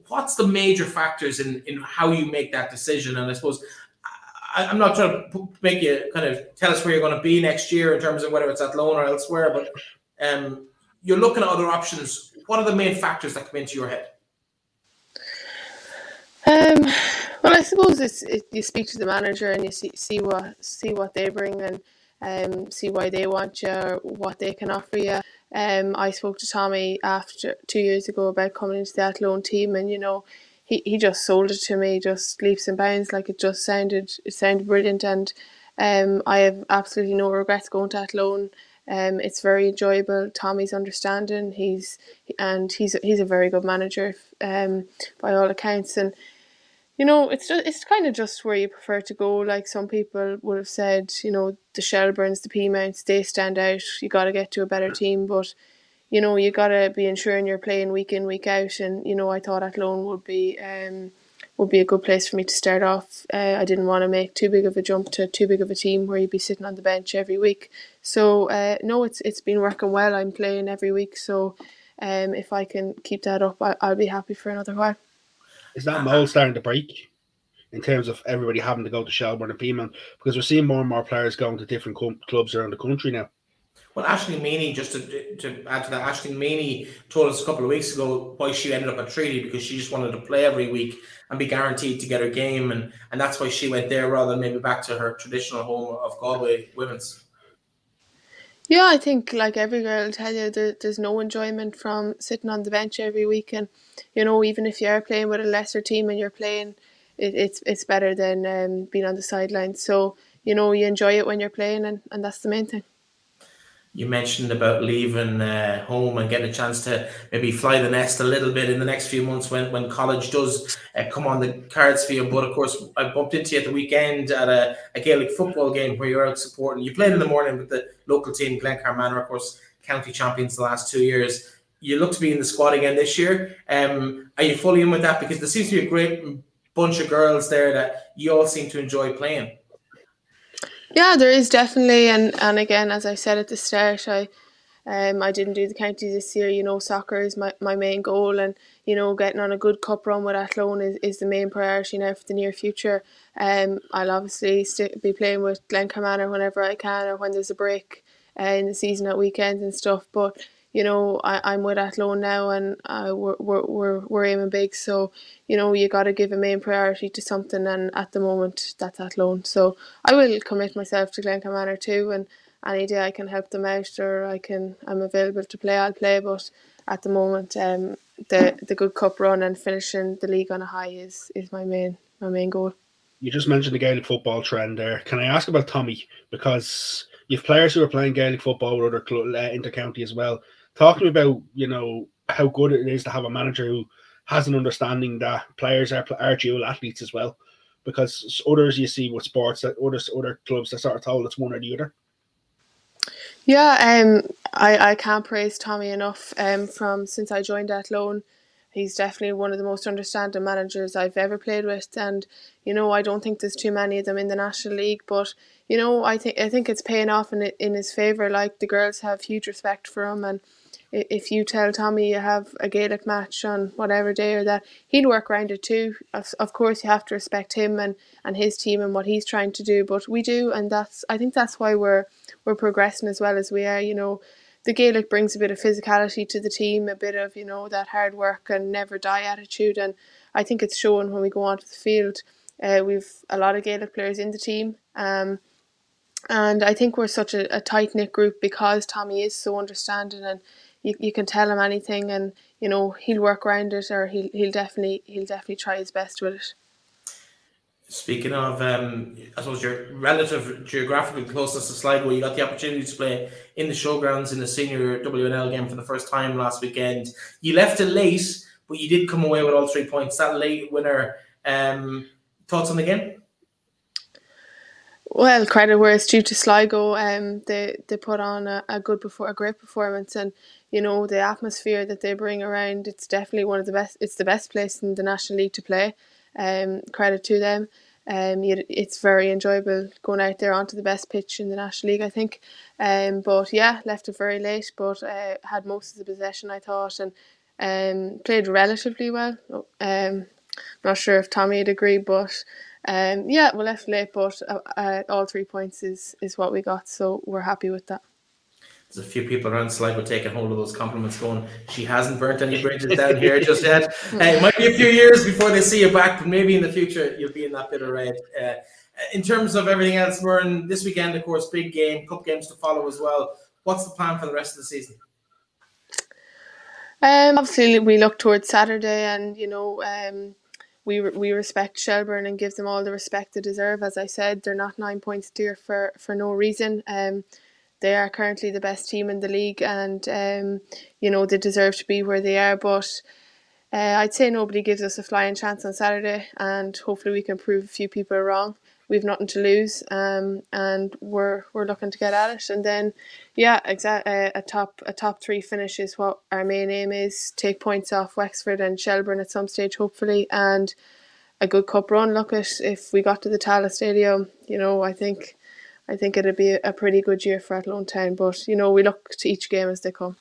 [SPEAKER 1] What's the major factors in, in how you make that decision? And I suppose I, am not trying to make you kind of tell us where you're going to be next year in terms of whether it's Athlone or elsewhere, but um, you're looking at other options. What are the main factors that come into your head?
[SPEAKER 3] Um, well, I suppose it's it, you speak to the manager and you see see what see what they bring and um, see why they want you or what they can offer you. Um, I spoke to Tommy after two years ago about coming into the Athlone team, and you know he, he just sold it to me, just leaps and bounds. Like it just sounded it sounded brilliant, and um, I have absolutely no regrets going to Athlone. Um, it's very enjoyable. Tommy's understanding. He's and he's he's a very good manager, um, by all accounts. And you know, it's just it's kind of just where you prefer to go. Like some people would have said, you know, the Shelbournes, the Peamounts, they stand out. You got to get to a better team, but you know, you got to be ensuring you're playing week in, week out. And you know, I thought Athlone would be um, would be a good place for me to start off. Uh, I didn't want to make too big of a jump to too big of a team where you'd be sitting on the bench every week. So uh, no, it's it's been working well. I'm playing every week, so um, if I can keep that up, I, I'll be happy for another while.
[SPEAKER 2] Is that mold starting to break in terms of everybody having to go to Shelbourne and Peamount? Because we're seeing more and more players going to different com- clubs around the country now.
[SPEAKER 1] Well, Ashley Meany, just to, to add to that, Ashley Meany told us a couple of weeks ago why she ended up at Treaty because she just wanted to play every week and be guaranteed to get her game, and, and that's why she went there rather than maybe back to her traditional home of Galway women's.
[SPEAKER 3] Yeah, I think like every girl will tell you, there, there's no enjoyment from sitting on the bench every week, and you know even if you are playing with a lesser team and you're playing, it, it's it's better than um, being on the sidelines. So you know you enjoy it when you're playing, and, and that's the main thing
[SPEAKER 1] you mentioned about leaving uh, home and getting a chance to maybe fly the nest a little bit in the next few months when, when college does uh, come on the cards for you. But of course, I bumped into you at the weekend at a, a Gaelic football game where you're out supporting. You played in the morning with the local team, Glencar Manor, of course, county champions the last two years. You look to be in the squad again this year. Um, are you fully in with that? Because there seems to be a great bunch of girls there that you all seem to enjoy playing.
[SPEAKER 3] Yeah, there is definitely, and and again, as I said at the start, I um I didn't do the county this year. You know, soccer is my, my main goal, and you know, getting on a good cup run with Athlone is, is the main priority now for the near future. Um, I'll obviously st- be playing with Glencar Manor whenever I can, or when there's a break uh, in the season at weekends and stuff. But you know, I, I'm with Athlone now and uh, we're, we're, we're, we're aiming big. So, you know, you got to give a main priority to something. And at the moment, that's Athlone. So I will commit myself to Glencar Manor too. And any day I can help them out or I can, I'm available to play, I'll play. But at the moment, um, the, the good cup run and finishing the league on a high is, is my main, my main goal.
[SPEAKER 2] You just mentioned the Gaelic football trend there. Can I ask about Tommy? Because you've players who are playing Gaelic football with other uh, intercounty as well talk to me about you know how good it is to have a manager who has an understanding that players are are dual athletes as well, because others you see with sports that others other clubs that sort of told it's one or the other.
[SPEAKER 3] Yeah, um, I I can't praise Tommy enough. Um, from since I joined Athlone, he's definitely one of the most understanding managers I've ever played with, and you know I don't think there's too many of them in the National League, but you know I think I think it's paying off in in his favor. Like the girls have huge respect for him, and if you tell Tommy you have a Gaelic match on whatever day or that, he'll work around it too. Of, of course, you have to respect him and, and his team and what he's trying to do, but we do, and that's I think that's why we're we're progressing as well as we are. You know, the Gaelic brings a bit of physicality to the team, a bit of you know that hard work and never die attitude, and I think it's shown when we go onto the field. Uh, we've a lot of Gaelic players in the team. Um, and I think we're such a, a tight knit group because Tommy is so understanding and you, you can tell him anything and you know he'll work around it or he'll, he'll definitely he'll definitely try his best with it
[SPEAKER 1] Speaking of, um, I suppose your relative geographical closeness to Sligo, you got the opportunity to play in the showgrounds in the senior WNL game for the first time last weekend. You left it late, but you did come away with all three points. That late winner. Um, thoughts on the game?
[SPEAKER 3] Well, credit where it's due to Sligo. Um, they they put on a, a good before a great performance, and you know the atmosphere that they bring around it's definitely one of the best it's the best place in the national league to play um credit to them um it's very enjoyable going out there onto the best pitch in the national league i think um but yeah left it very late but uh, had most of the possession i thought and um played relatively well um not sure if tommy would agree but um yeah we left late but uh, uh, all three points is is what we got so we're happy with that
[SPEAKER 1] there's a few people around Sligo taking hold of those compliments, going, "She hasn't burnt any bridges down here just yet." (laughs) Uh, it might be a few years before they see you back, but maybe in the future you'll be in that bit of red. Uh, in terms of everything else, we're in this weekend, of course, big game, cup games to follow as well. What's the plan for the rest of the season?
[SPEAKER 3] Um, obviously, we look towards Saturday, and you know, um, we we respect Shelbourne and give them all the respect they deserve. As I said, they're not nine points clear for for no reason. Um, they are currently the best team in the league, and um, you know they deserve to be where they are. But uh, I'd say nobody gives us a flying chance on Saturday, and hopefully we can prove a few people wrong. We've nothing to lose, um, and we're we're looking to get at it. And then, yeah, exact uh, a top a top three finish is what our main aim is. Take points off Wexford and Shelbourne at some stage, hopefully, and a good cup run. Look at if we got to the Tallaght Stadium, you know, I think I think it'd be a pretty good year for Athlone Town. But you know, we look to each game as they come.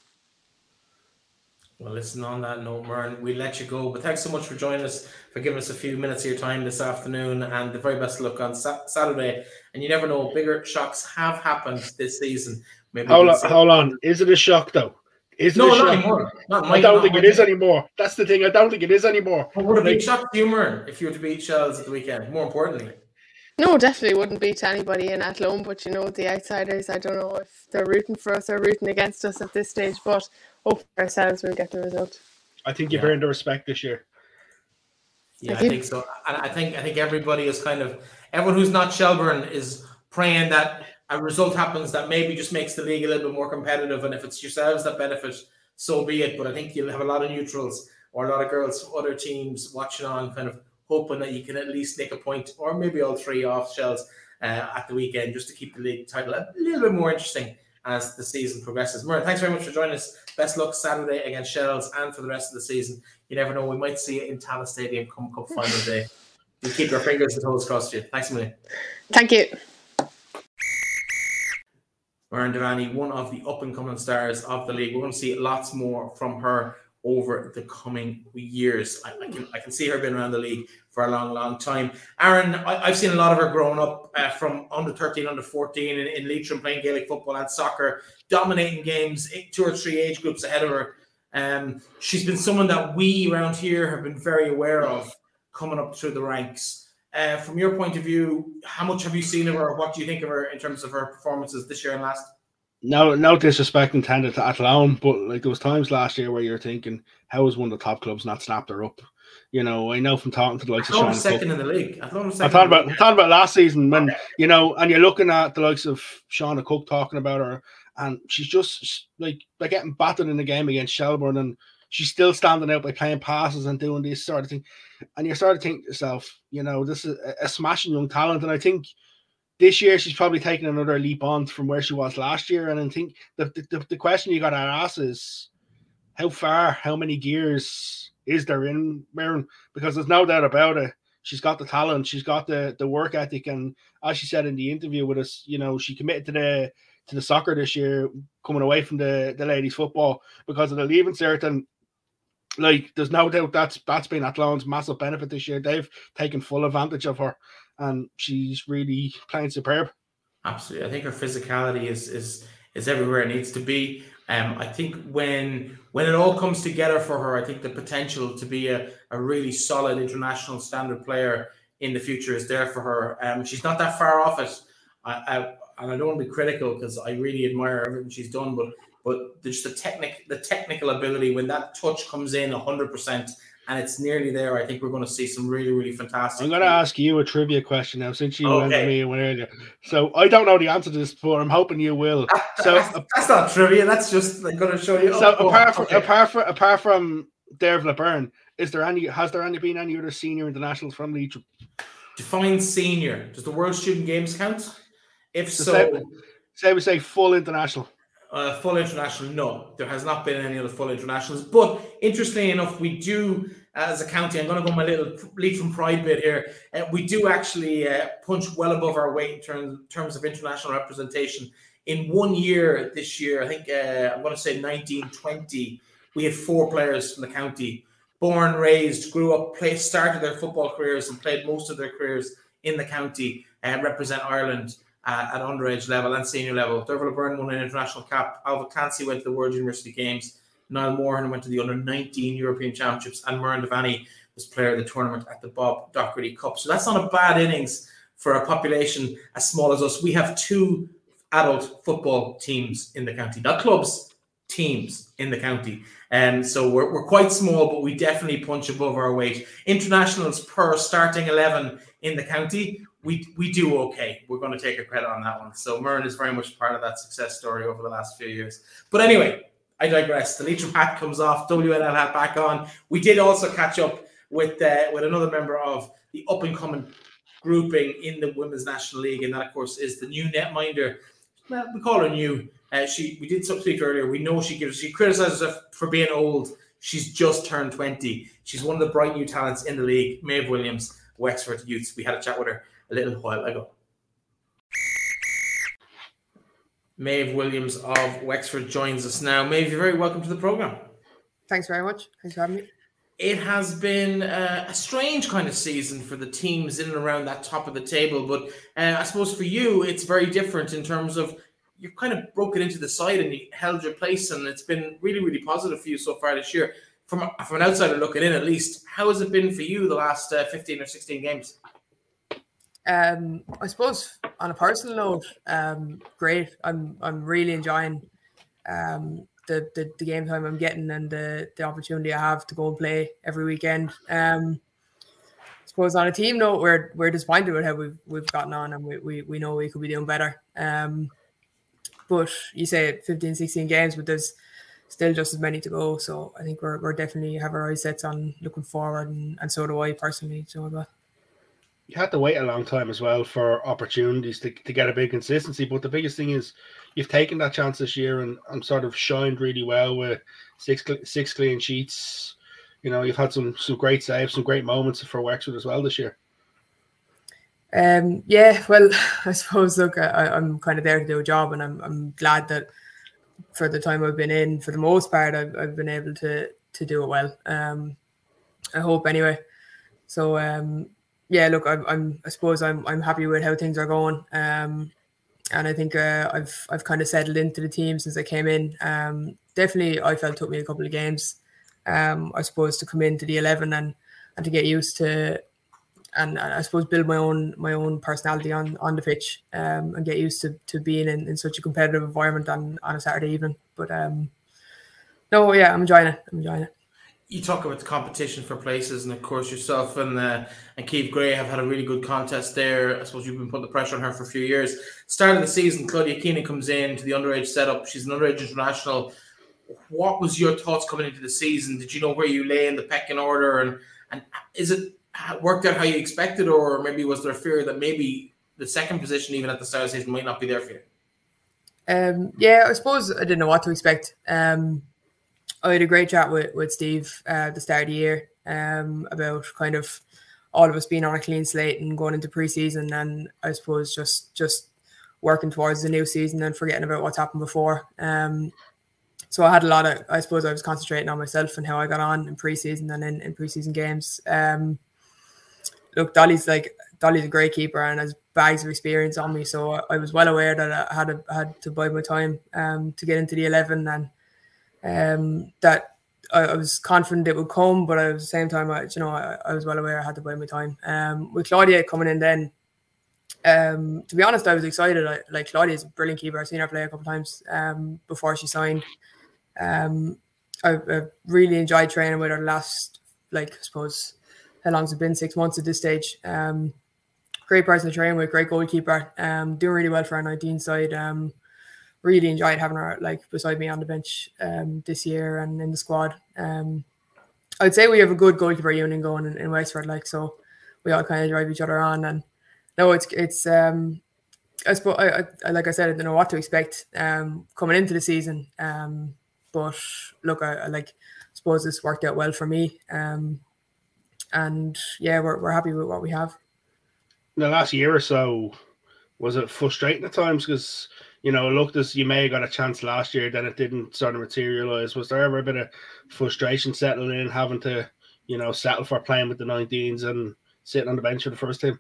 [SPEAKER 1] Well, listen, on that note, Muireann, we let you go. But thanks so much for joining us, for giving us a few minutes of your time this afternoon, and the very best luck on sa- Saturday. And you never know, bigger shocks have happened this season.
[SPEAKER 2] Maybe hold on, hold on. Is it a shock, though? Is
[SPEAKER 1] no, not anymore. Not
[SPEAKER 2] I don't think it is anymore. That's the thing. I don't think it is anymore.
[SPEAKER 1] But would it like, be shocked to you, Muireann, if you were to beat Shells at the weekend? More importantly.
[SPEAKER 3] No, definitely wouldn't beat anybody in Athlone, but you know, the outsiders, I don't know if they're rooting for us or rooting against us at this stage, but hope for ourselves will get the result.
[SPEAKER 2] I think you've yeah. earned the respect this year.
[SPEAKER 1] Yeah, I, I think so. And I think I think everybody is kind of everyone who's not Shelbourne is praying that a result happens that maybe just makes the league a little bit more competitive. And if it's yourselves that benefit, so be it. But I think you'll have a lot of neutrals or a lot of girls from other teams watching on, kind of hoping that you can at least make a point or maybe all three off shells uh, at the weekend just to keep the league title a little bit more interesting as the season progresses. Murray, thanks very much for joining us. Best luck Saturday against Shells and for the rest of the season. You never know, we might see it in Tallaght Stadium come Cup final day. We keep our fingers and toes crossed you. Thanks a.
[SPEAKER 3] Thank you.
[SPEAKER 1] Muireann Devaney, one of the up and coming stars of the league. We're going to see lots more from her over the coming years. I, I, can I can see her being around the league for a long, long time. Aaron, I, have seen a lot of her growing up uh, from under 13, under 14 in, in Leitrim playing Gaelic football and soccer, dominating games, eight, two or three age groups ahead of her. Um, she's been someone that we around here have been very aware of coming up through the ranks. Uh, from your point of view, how much have you seen of her? What do you think of her in terms of her performances this year and last?
[SPEAKER 2] No, no disrespect intended to Athlone, but like there was times last year where you're thinking, how is one of the top clubs not snapped her up? You know, I know from talking to the likes
[SPEAKER 1] of Sean second Cook, in the league. I thought,
[SPEAKER 2] I thought about I thought about last season when you know, and you're looking at the likes of Shauna Cook talking about her, and she's just like they're getting battered in the game against Shelbourne, and she's still standing out by playing passes and doing this sort of thing. And you start to think to yourself, you know, this is a, a smashing young talent, and I think this year she's probably taken another leap on from where she was last year. And I think the the, the question you got to ask is how far, how many gears is there in Muireann? Because there's no doubt about it. She's got the talent, she's got the the work ethic, and as she said in the interview with us, you know, she committed to the to the soccer this year, coming away from the the ladies football because of the leaving cert. And like, there's no doubt that's that's been Athlone's massive benefit this year. They've taken full advantage of her and she's really playing superb.
[SPEAKER 1] Absolutely, I think her physicality is is is everywhere it needs to be. Um, I think when when it all comes together for her, I think the potential to be a, a really solid international standard player in the future is there for her. Um, she's not that far off it. I, I and I don't want to be critical because I really admire everything she's done, but but there's the technic the technical ability when that touch comes in hundred percent and it's nearly there. I think we're going to see some really, really fantastic.
[SPEAKER 2] I'm going to ask you a trivia question now, since you okay. me earlier. So I don't know the answer to this, but I'm hoping you will. (laughs) So
[SPEAKER 1] that's, that's not trivia. That's just like, going to show you.
[SPEAKER 2] So oh, apart from okay. apart from apart from Dervla Byrne, is there any? Has there any been any other senior internationals from Leitrim?
[SPEAKER 1] Define senior. Does the World Student Games count? If so, so say,
[SPEAKER 2] say we say full international
[SPEAKER 1] uh, full international, no, there has not been any other full internationals. But interestingly enough, we do, as a county, I'm going to go my little lead from pride bit here. Uh, we do actually uh, punch well above our weight in terms, terms of international representation. In one year, this year, I think uh, I'm going to say 1920, we had four players from the county, born, raised, grew up, played, started their football careers, and played most of their careers in the county and represent Ireland uh, at underage level and senior level. Derval Byrne won an international cap. Alva Clancy went to the World University Games. Niall Moran went to the under 19 European Championships. And Muireann Devaney was player of the tournament at the Bob Docherty Cup. So that's not a bad innings for a population as small as us. We have two adult football teams in the county, not clubs, teams in the county. And um, so we're, we're quite small, but we definitely punch above our weight. Internationals per starting 11 in the county, we, we do okay. We're going to take a credit on that one. So Muireann is very much part of that success story over the last few years. But anyway, I digress. The Leitrim hat comes off, WNL hat back on. We did also catch up with uh, with another member of the up and coming grouping in the Women's National League, and that, of course, is the new netminder. Well, we call her new. Uh, she we did speak earlier. We know she gives she criticizes her for being old. She's just turned twenty. She's one of the bright new talents in the league. Maeve Williams, Wexford Youths. We had a chat with her a little while ago. Maeve Williams of Wexford joins us now. Maeve, you're very welcome to the program.
[SPEAKER 4] Thanks very much. Thanks for having me.
[SPEAKER 1] It has been uh, a strange kind of season for the teams in and around that top of the table, but uh, I suppose for you it's very different in terms of you've kind of broken into the side and you held your place, and it's been really, really positive for you so far this year. From from an outsider looking in, at least, how has it been for you the last uh, fifteen or sixteen games?
[SPEAKER 4] Um, I suppose on a personal note, um, great. I'm I'm really enjoying um, the, the, the game time I'm getting and the the opportunity I have to go and play every weekend. Um, I suppose on a team note, we're we're disappointed with how we've we've gotten on, and we, we, we know we could be doing better. Um, but you say 15, 16 games, but there's still just as many to go. So I think we're, we're definitely have our eyes set on looking forward, and, and so do I personally. So
[SPEAKER 2] you had to wait a long time as well for opportunities to, to get a big consistency. But the biggest thing is you've taken that chance this year and, and sort of shined really well with six six clean sheets. You know, you've had some some great saves, some great moments for Wexford as well this year.
[SPEAKER 4] Um, yeah, well, (laughs) I suppose look, I, am kind of there to do a job, and I'm I'm glad that for the time I've been in, for the most part, I've, I've been able to to do it well. Um, I hope anyway. So um, yeah, look, I'm, I'm, I suppose I'm, I'm happy with how things are going. Um, and I think uh, I've, I've kind of settled into the team since I came in. Um, definitely, I felt took me a couple of games. Um, I suppose to come into the eleven and and to get used to, and, and I suppose build my own my own personality on on the pitch, um, and get used to, to being in, in such a competitive environment on on a Saturday evening. But um, no, yeah, I'm enjoying it. I'm enjoying it
[SPEAKER 1] you talk about the competition for places, and of course yourself and uh, and Keith Gray have had a really good contest there. I suppose you've been putting the pressure on her for a few years. Start of the season, Claudia Keenan comes in to the underage setup. She's an underage international. What was your thoughts coming into the season? Did you know where you lay in the pecking order, and and is it worked out how you expected, or maybe was there a fear that maybe the second position, even at the start of the season, might not be there for you?
[SPEAKER 4] Um, yeah, I suppose I didn't know what to expect. Um, I had a great chat with, with Steve uh, at the start of the year um, about kind of all of us being on a clean slate and going into preseason, and I suppose just just working towards the new season and forgetting about what's happened before. Um, so I had a lot of, I suppose I was concentrating on myself and how I got on in preseason and in, in preseason games. Um, look, Dolly's like Dolly's a great keeper and has bags of experience on me, so I was well aware that I had had to bide my time um, to get into the eleven and um, that I, I, was confident it would come, but at the same time, I, you know, I, I was well aware I had to buy my time. Um, with Claudia coming in then, um, to be honest, I was excited. I, like Claudia is a brilliant keeper. I've seen her play a couple times um, before she signed. Um, I, I really enjoyed training with her last, like I suppose, how long's it been? Six months at this stage. Um, great person to train with, great goalkeeper. Um, doing really well for our 19 side. Um, really enjoyed having her like beside me on the bench um, this year and in the squad. Um, I'd say we have a good goalkeeper union going in, in Wexford, like so we all kind of drive each other on. And no, it's it's um, I suppose I, I, like I said, I don't know what to expect um, coming into the season. Um, but look, I, I like suppose this worked out well for me. Um, and yeah, we're we're happy with what we have.
[SPEAKER 2] The last year or so, was it frustrating at times because you know, looked as you may have got a chance last year, then it didn't sort of materialize. Was there ever a bit of frustration settling in, having to, you know, settle for playing with the 19s and sitting on the bench for the first team?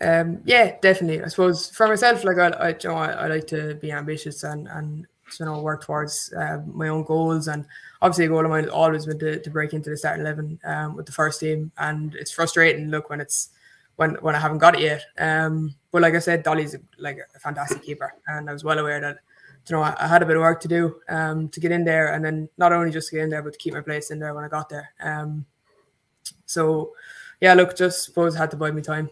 [SPEAKER 4] Um, yeah, definitely. I suppose for myself, like I, I, you know, I, I like to be ambitious and and you know work towards uh, my own goals. And obviously, a goal of mine has always been to, to break into the starting eleven um, with the first team. And it's frustrating. Look, when it's when when I haven't got it yet. Um, but like I said, Dolly's like a fantastic keeper, and I was well aware that you know, I, I, had a bit of work to do um, to get in there, and then not only just get in there, but to keep my place in there when I got there. Um, so, yeah, look, just suppose I had to buy me time.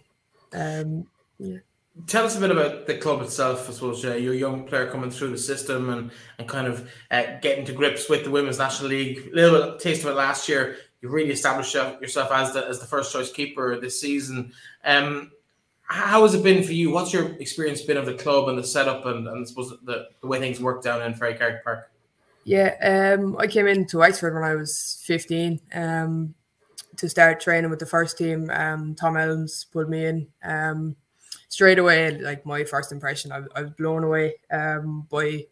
[SPEAKER 4] Um, yeah.
[SPEAKER 1] Tell us a bit about the club itself. I suppose uh, you're a young player coming through the system and, and kind of uh, getting to grips with the Women's National League. A little bit taste of it last year. You really established yourself as the as the first choice keeper this season. Um, how has it been for you? What's your experience been of the club and the setup and, and I suppose the, the way things work down in Ferrycarrig Park?
[SPEAKER 4] Yeah, um, I came into Wexford when I was 15 um, to start training with the first team. Um, Tom Elmes pulled me in. Um, straight away, like my first impression, I, I was blown away um, by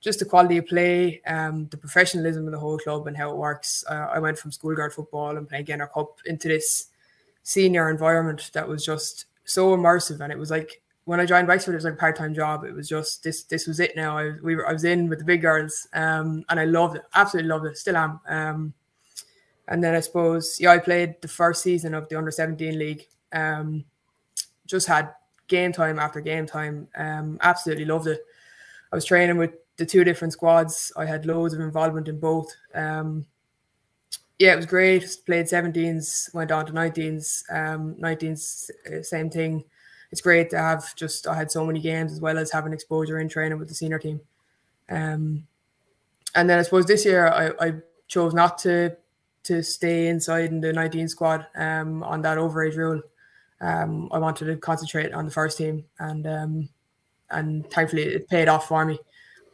[SPEAKER 4] just the quality of play, um, the professionalism of the whole club and how it works. Uh, I went from schoolgirl football and playing Gaynor Cup into this senior environment that was just so immersive, and it was like when I joined Wexford, it was like a part time job. It was just this. This was it. Now I we were I was in with the big girls, um, and I loved it. Absolutely loved it. Still am. Um, and then I suppose yeah, I played the first season of the under seventeen league. Um, just had game time after game time. Um, absolutely loved it. I was training with the two different squads. I had loads of involvement in both. Um, yeah, it was great. Played 17s, went on to 19s. Um, 19s, uh, same thing. It's great to have just, I had so many games as well as having exposure in training with the senior team. Um, and then I suppose this year I, I chose not to to stay inside in the 19 squad um, on that overage rule. Um, I wanted to concentrate on the first team, and um, and thankfully it paid off for me.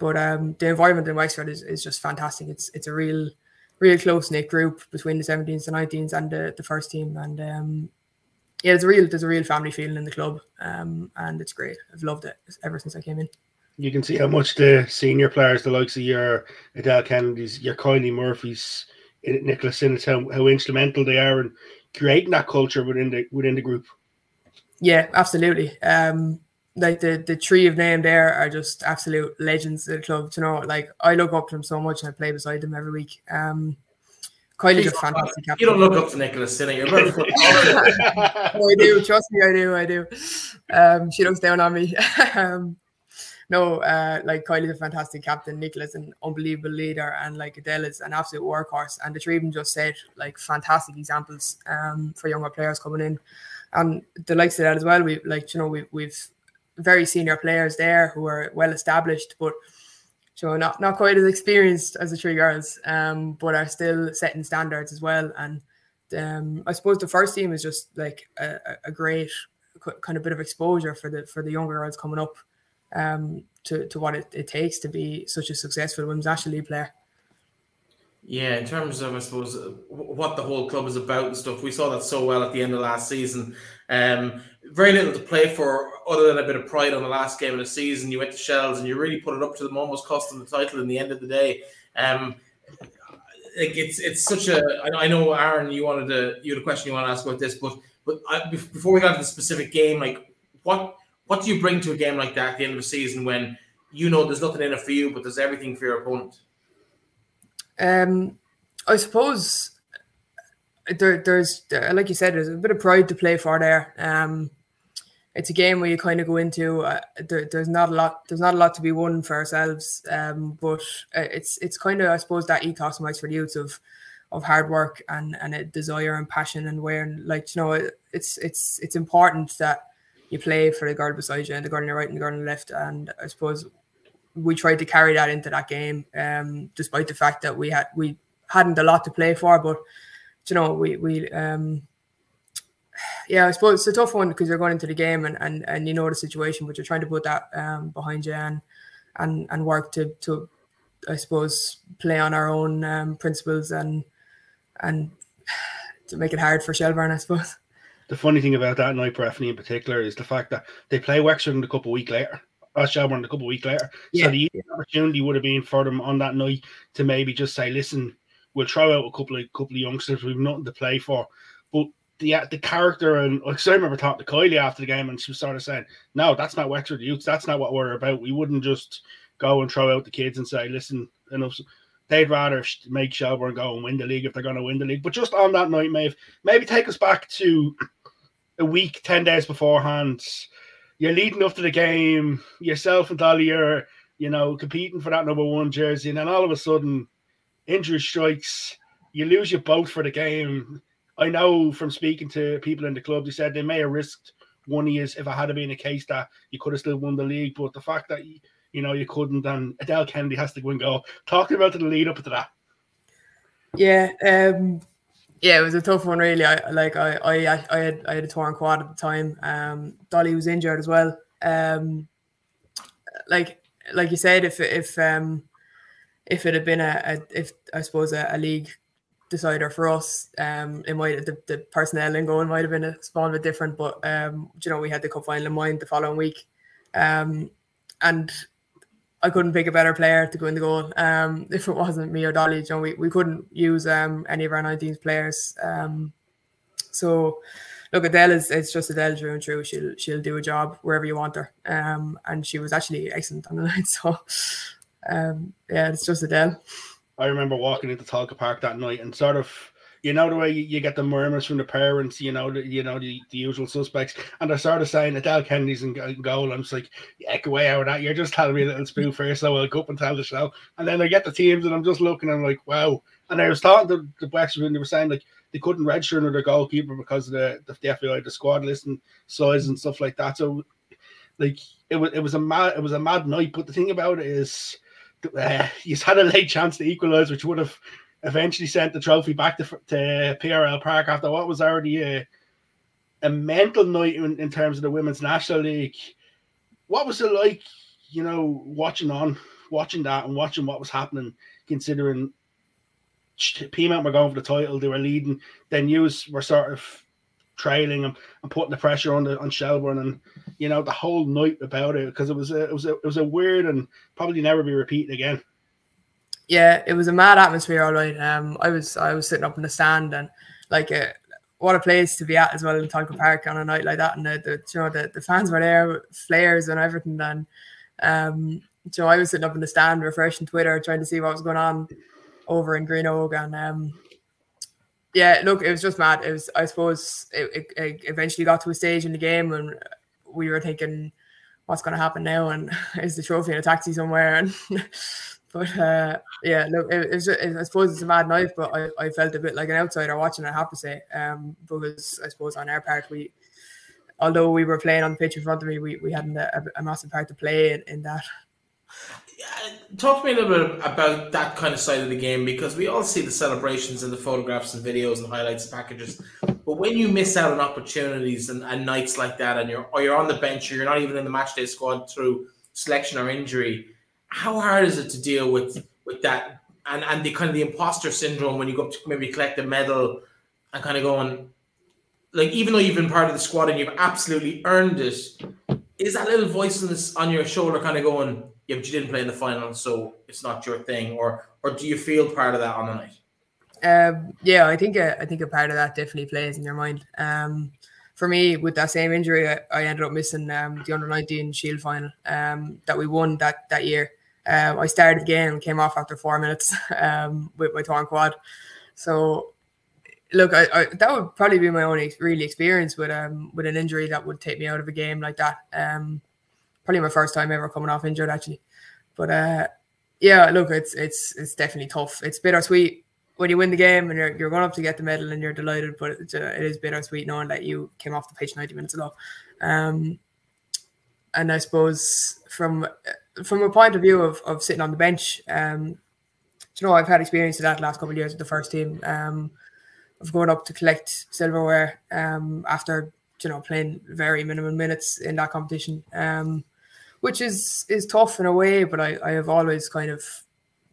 [SPEAKER 4] But um, the environment in Wexford is, is just fantastic. It's it's a real real close knit group between the 17s, and 19s, and the, the first team. And um, yeah, there's a real there's a real family feeling in the club, um, and it's great. I've loved it ever since I came in.
[SPEAKER 2] You can see how much the senior players, the likes of your Edel Kennedy's, your Kylie Murphys, Nicholas Sinnott, how, how instrumental they are in creating that culture within the within the group.
[SPEAKER 4] Yeah, absolutely. Um, like the the tree of name there are just absolute legends of the club. You know, like I look up to them so much, and I play beside them every week. Um, Kylie's a fantastic
[SPEAKER 1] captain. You don't look up to Nicholas Sinnott. You're very (laughs)
[SPEAKER 4] oh, I do. Trust me, I do. I do. Um, she looks down on me. (laughs) um, no, uh, like Kylie's a fantastic captain. Nicholas an unbelievable leader, and like Edel is an absolute workhorse. And the three of them just set like fantastic examples um, for younger players coming in. And the likes of that as well. We like you know we we've very senior players there who are well established, but so not not quite as experienced as the three girls, um, but are still setting standards as well. And um, I suppose the first team is just like a, a great kind of bit of exposure for the for the younger girls coming up um, to to what it, it takes to be such a successful women's national league player.
[SPEAKER 1] Yeah, in terms of I suppose what the whole club is about and stuff, we saw that so well at the end of last season. Um, very little to play for other than a bit of pride on the last game of the season. You went to Shells and you really put it up to them, almost cost them the title in the end of the day. Um, like it's it's such a. I know Aaron, you wanted to you had a question you want to ask about this, but but I, before we got to the specific game, like what what do you bring to a game like that at the end of the season when you know there's nothing in it for you, but there's everything for your opponent?
[SPEAKER 4] Um, I suppose there, there's like you said, there's a bit of pride to play for there. Um, it's a game where you kind of go into. Uh, there, there's not a lot. There's not a lot to be won for ourselves. Um, but uh, it's it's kind of I suppose that ethos might for the youth of of hard work and and a desire and passion and where like you know it's it's it's important that you play for the girl beside you and the girl on your right and the girl on the left. And I suppose we tried to carry that into that game, um, despite the fact that we had we hadn't a lot to play for, but you know we we um, yeah, I suppose it's a tough one because you're going into the game and, and, and you know the situation, but you're trying to put that um, behind you and and and work to to I suppose play on our own um, principles and and to make it hard for Shelbourne, I suppose
[SPEAKER 2] the funny thing about that night, Breffney in particular, is the fact that they play Wexford a couple of weeks later. Uh, Shelbourne a couple of weeks later. Yeah. So the opportunity would have been for them on that night to maybe just say, listen, we'll throw out a couple of couple of youngsters, we've nothing to play for. But the the character and like I remember talking to Kylie after the game and she was sort of saying, No, that's not Wexford youths, that's not what we're about. We wouldn't just go and throw out the kids and say, Listen, enough they'd rather make Shelbourne go and win the league if they're going to win the league. But just on that night, Maeve, maybe take us back to a week, 10 days beforehand. You're leading up to the game, yourself and Dolly are, you know, competing for that number one jersey, and then all of a sudden, injury strikes. You lose your boat for the game. I know from speaking to people in the club, they said they may have risked one years if it had been a case that you could have still won the league, but the fact that you, you know you couldn't, and Edel Kennedy has to go and go. Talking about the lead up to that.
[SPEAKER 3] Yeah, um, yeah, it was a tough one, really. I like I I I had I had a torn quad at the time. Um, Dolly was injured as well. Um, like like you said, if if um if it had been a, a if I suppose a, a, league decider for us, um, it might the, the personnel and going might have been a small bit different, but um, you know, we had the cup final in mind the following week, um, and I couldn't pick a better player to go in the goal. Um, if it wasn't me or Dolly, you know, we, we couldn't use um any of our 19th players. Um, so look, Edel is it's just Edel true and true. She'll she'll do a job wherever you want her. Um, and she was actually excellent on the (laughs) night. So, um, yeah, it's just Edel.
[SPEAKER 2] I remember walking into Tolka Park that night and sort of, you know, the way you, get the murmurs from the parents, you know, the, you know the, the usual suspects, and they're sort of saying Edel Kennedy's in, goal. I'm just like, yeah, go away out of that. You're just telling me a little spoof first, so I'll go up and tell the show. And then I get the teams, and I'm just looking, and I'm like, wow. And I was talking to the Wexford, and they were saying like they couldn't register another goalkeeper because of the the, the the squad list and size and stuff like that. So, like it was it was a mad it was a mad night. But the thing about it is, uh, he's had a late chance to equalise, which would have eventually sent the trophy back to, to PRL Park after what was already a a mental night in, in terms of the women's national league. What was it like, you know, watching on, watching that, and watching what was happening, considering Peamount were going for the title, they were leading. Then News were sort of trailing and, and putting the pressure on the on Shelbourne, and you know the whole night about it because it was a, it was a, it was a weird and probably never be repeated again.
[SPEAKER 3] Yeah, it was a mad atmosphere, all right. Um, I was I was sitting up in the stand and like a, uh, what a place to be at as well in Tolka Park on a night like that, and the, the you know the, the fans were there, flares and everything, and um, so I was sitting up in the stand refreshing Twitter, trying to see what was going on over in Greenogue, and um, yeah, look, it was just mad. It was, I suppose, it, it, it eventually got to a stage in the game when we were thinking, what's going to happen now? And (laughs) is the trophy in a taxi somewhere? And (laughs) but uh, yeah, look, it, it. It, I suppose it's a mad night, but I, I felt a bit like an outsider watching. I have to say, um, because I suppose on our part we. Although we were playing on the pitch in front of me, we, we had a, a massive part to play in, in that
[SPEAKER 1] talk to me a little bit about that kind of side of the game because we all see the celebrations and the photographs and videos and highlights and packages. But when you miss out on opportunities and, and nights like that, and you're or you're on the bench or you're not even in the matchday squad through selection or injury, how hard is it to deal with with that and and the kind of the imposter syndrome when you go to maybe collect a medal and kind of going like even though you've been part of the squad and you've absolutely earned it, is that little voice on, this, on your shoulder kind of going? yeah, but you didn't play in the final, so it's not your thing, or or do you feel part of that on the night?
[SPEAKER 3] Um, yeah, I think a, I think a part of that definitely plays in your mind. Um, for me, with that same injury, I, I ended up missing um, the under nineteen Shield final um, that we won that that year. Um, I started the game and came off after four minutes (laughs) um, with my torn quad. So, look, I, I, that would probably be my only really experience with um with an injury that would take me out of a game like that. Um, probably my first time ever coming off injured actually. But uh, yeah, look, it's it's it's definitely tough. It's bittersweet when you win the game and you're, you're going up to get the medal and you're delighted, but it's, uh, it is bittersweet knowing that you came off the pitch 90 minutes ago. Um, and I suppose from from a point of view of, of sitting on the bench, um, you know, I've had experience of that last couple of years with the first team. Um, of going up to collect silverware um, after you know playing very minimum minutes in that competition. Um, which is is tough in a way. But I, I have always kind of,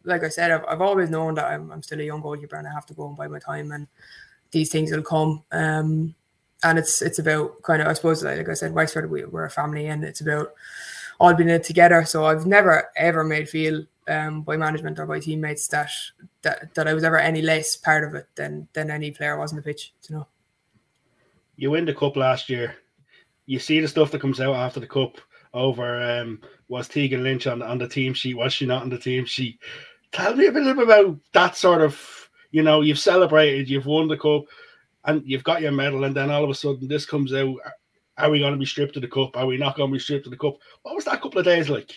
[SPEAKER 3] like I said, I've, I've always known that I'm, I'm still a young goalkeeper and I have to go and buy my time, and these things will come. Um, and it's it's about kind of I suppose like, like I said, Wexford we, we're a family, and it's about all being it together. So I've never ever made feel um, by management or by teammates that that that I was ever any less part of it than than any player was on the pitch. You know.
[SPEAKER 2] You win the cup last year. You see the stuff that comes out after the cup over um, was Tegan Lynch on, on the team sheet? Was she not on the team sheet? Tell me a little bit about that sort of, you know, you've celebrated, you've won the cup, and you've got your medal, and then all of a sudden this comes out. Are we going to be stripped of the cup? Are we not going to be stripped of the cup? What was that couple of days like?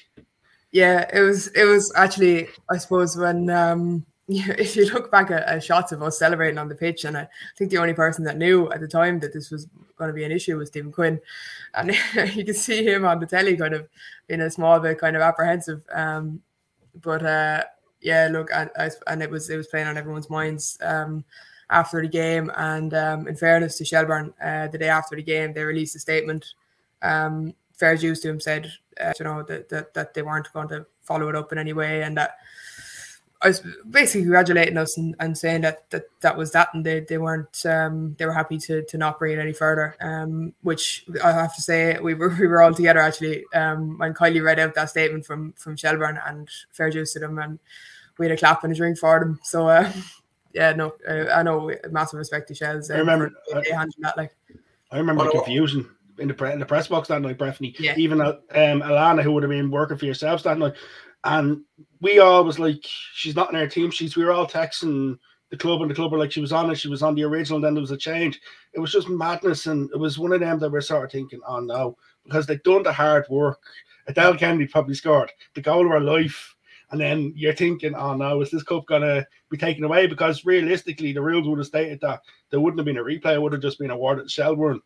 [SPEAKER 3] yeah, it was it was actually I suppose when um (laughs) if you look back at, at, shots of us celebrating on the pitch, and I think the only person that knew at the time that this was going to be an issue was Stephen Quinn, and (laughs) you can see him on the telly kind of being a small bit kind of apprehensive. Um, but uh, yeah, look, and, and it was it was playing on everyone's minds um, after the game. And um, in fairness to Shelbourne, uh, the day after the game, they released a statement. Um, fair dues to him, said uh, you know that, that that they weren't going to follow it up in any way, and that I was basically congratulating us and, and saying that, that that was that, and they, they weren't um, they were happy to, to not bring it any further. Um, which I have to say we were (laughs) we were all together actually um, when Kylie read out that statement from from Shelbourne and fair juice to them, and we had a clap and a drink for them. So uh, (laughs) yeah, no, uh, I know massive respect to Shells.
[SPEAKER 2] Uh, I remember
[SPEAKER 3] they, they that like.
[SPEAKER 2] I remember the confusion in the pre- in the press box that night, Breffney.
[SPEAKER 3] Yeah.
[SPEAKER 2] Even uh, um, Alana, who would have been working for yourself that night, and we all was like, she's not in our team sheets. We were all texting the club, and the club were like, she was on it, she was on the original, and then there was a change. It was just madness, and it was one of them that we're sort of thinking, oh no, because they've done the hard work. Edel Kennedy probably scored the goal of her life. And then you're thinking, oh no, is this cup gonna be taken away? Because realistically, the rules would have stated that there wouldn't have been a replay; it would have just been awarded to Shelbourne.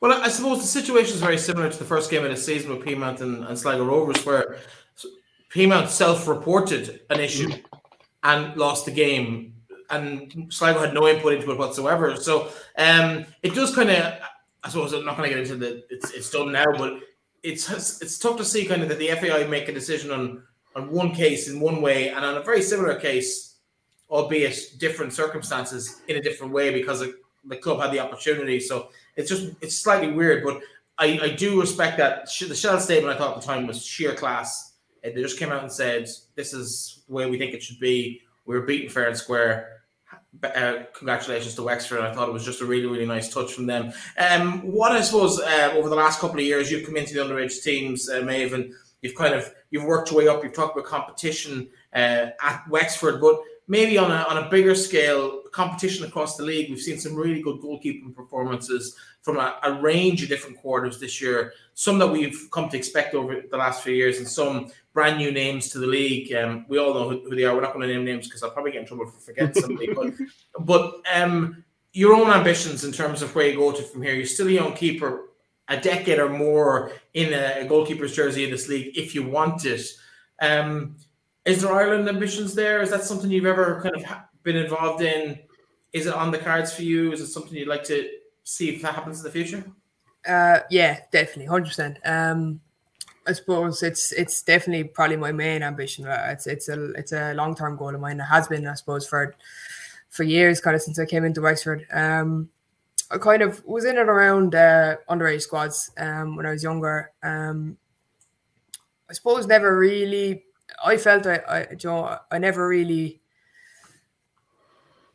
[SPEAKER 1] Well, I suppose the situation is very similar to the first game of the season with Peamount and, and Sligo Rovers, where Peamount self-reported an issue and lost the game, and Sligo had no input into it whatsoever. So um, it does kind of, I suppose, I'm not going to get into the it's it's done now, but it's it's tough to see kind of that the FAI make a decision on on one case in one way, and on a very similar case, albeit different circumstances, in a different way because the club had the opportunity. So it's just it's slightly weird, but I, I do respect that the Shell statement I thought at the time was sheer class they just came out and said, "This is the way we think it should be. We were beaten fair and square." Uh, congratulations to Wexford. I thought it was just a really, really nice touch from them. Um, what I suppose uh, over the last couple of years, you've come into the underage teams, uh, Maven. You've kind of you've worked your way up. You've talked about competition uh, at Wexford, but maybe on a on a bigger scale, competition across the league. We've seen some really good goalkeeping performances from a, a, range of different quarters this year. Some that we've come to expect over the last few years, and some brand new names to the league. Um, we all know who, who, they are. We're not going to name names because I'll probably get in trouble for forgetting somebody. but (laughs) but um, your own ambitions in terms of where you go to from here. You're still a young keeper, a decade or more in a, goalkeeper's jersey in this league, if you want it. Um, is there Ireland ambitions there? Is that something you've ever kind of been involved in? Is it on the cards for you? Is it something you'd like to see if that happens in the future?
[SPEAKER 3] Uh, yeah, definitely, hundred um, percent. I suppose it's it's definitely probably my main ambition. Uh, it's it's a it's a long term goal of mine. It has been, I suppose, for for years, kind of since I came into Wexford. Um, I kind of was in and around uh, underage squads um, when I was younger. Um, I suppose never really. I felt I, I, you know, I never really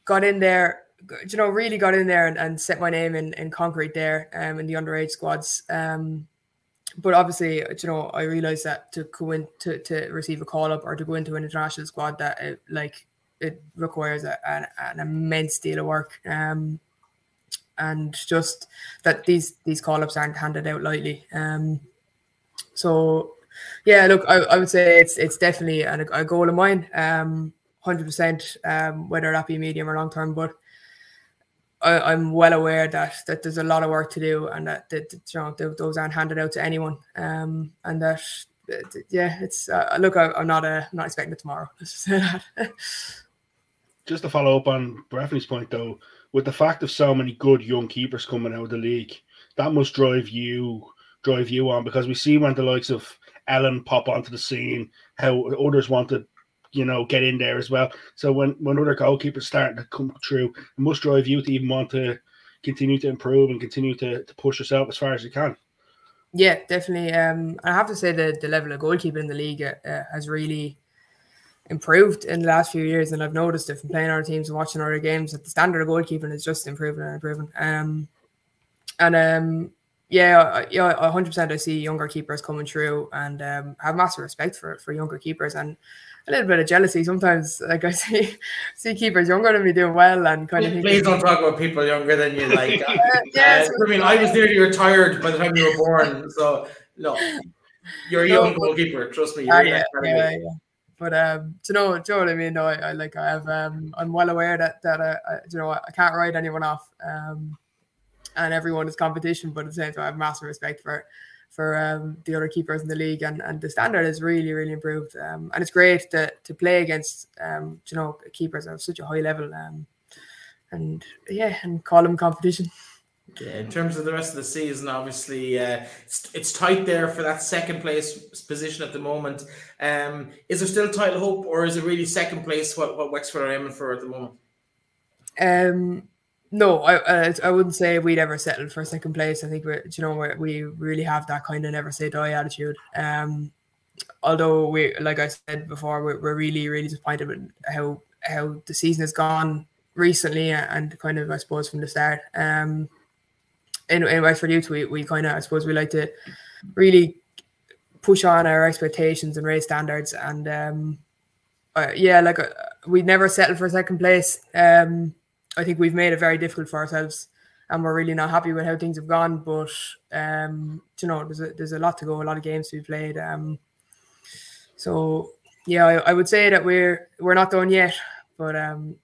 [SPEAKER 3] got in there you know, really got in there and, and set my name in, in concrete there um, in the underage squads. Um, but obviously, you know, I realized that to go in to, to receive a call up or to go into an international squad, that it, like it requires a, an, an immense deal of work. Um, and just that these these call ups aren't handed out lightly. Um, so yeah, look, I, I would say it's it's definitely a, a goal of mine. Um, hundred percent. Um, whether that be medium or long term, but I, am well aware that that there's a lot of work to do, and that, that, that you know those aren't handed out to anyone, um, and that, yeah, it's uh, look, I, am not uh, not expecting it tomorrow. (laughs) Let's just say that.
[SPEAKER 2] just to follow up on Breffney's point, though, with the fact of so many good young keepers coming out of the league, that must drive you drive you on because we see when the likes of Ellen pop onto the scene, how others want to you know, get in there as well. So when when other goalkeepers start to come through, it must drive you to even want to continue to improve and continue to, to push yourself as far as you can.
[SPEAKER 3] Yeah, definitely. Um, I have to say that the level of goalkeeping in the league uh, has really improved in the last few years, and I've noticed it from playing other teams and watching other games that the standard of goalkeeping is just improving and improving. Um, and um, yeah, yeah, hundred percent. I see younger keepers coming through, and um, have massive respect for for younger keepers. And a little bit of jealousy sometimes. (laughs) Like I see see keepers younger than me doing well and kind
[SPEAKER 1] please,
[SPEAKER 3] of.
[SPEAKER 1] Please don't talk about people younger than you. Like, (laughs) uh, yeah, uh, I mean, I was nearly retired by the time you were born. So no, You're a young goalkeeper. Trust me. You're
[SPEAKER 3] Ah,
[SPEAKER 1] in
[SPEAKER 3] yeah, yeah, yeah. But um, do you know, do you know what I mean? No, I, I like I have um, I'm well aware that that uh, I, you know I can't write anyone off. Um, and everyone is competition, but at the same time, I have massive respect for for um, the other keepers in the league, and, and the standard has really really improved. Um, and it's great to to play against um, you know keepers of such a high level. Um, and yeah, and call them competition.
[SPEAKER 1] Yeah, in terms of the rest of the season, obviously uh, it's, it's tight there for that second place position at the moment. Um, is there still title hope, or is it really second place what, what Wexford are aiming for at the moment?
[SPEAKER 3] Um, no, I, I I wouldn't say we'd ever settle for second place. I think we, you know, we're, we really have that kind of never say die attitude. Um, although we, like I said before, we're, we're really really disappointed with how how the season has gone recently and kind of I suppose from the start. Um, in, in Wexford Youth, we, we kind of I suppose we like to really push on our expectations and raise standards and um, uh, yeah, like uh, we never settle for second place. Um, I think we've made it very difficult for ourselves, and we're really not happy with how things have gone. But um, you know, there's a, there's a lot to go, a lot of games to be played. Um, so yeah, I, I would say that we're we're not done yet, but um,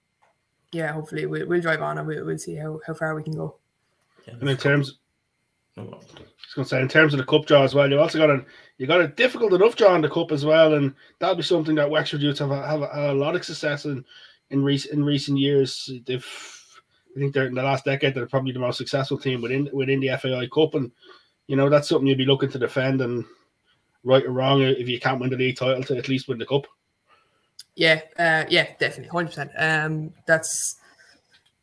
[SPEAKER 3] yeah, hopefully we'll, we'll drive on and we'll, we'll see how, how far we can go.
[SPEAKER 2] And in terms,
[SPEAKER 1] Oh,
[SPEAKER 2] I was going to say, in terms of the cup draw as well, you also got a you got a difficult enough draw in the cup as well, and that'll be something that Wexford youths have a, have a, a lot of success in in recent in recent years. They've, I think they're in the last decade they're probably the most successful team within within the FAI Cup, and you know that's something you'd be looking to defend. And right or wrong, if you can't win the league title, to at least win the cup.
[SPEAKER 3] Yeah, uh, yeah, definitely, hundred percent. Um, that's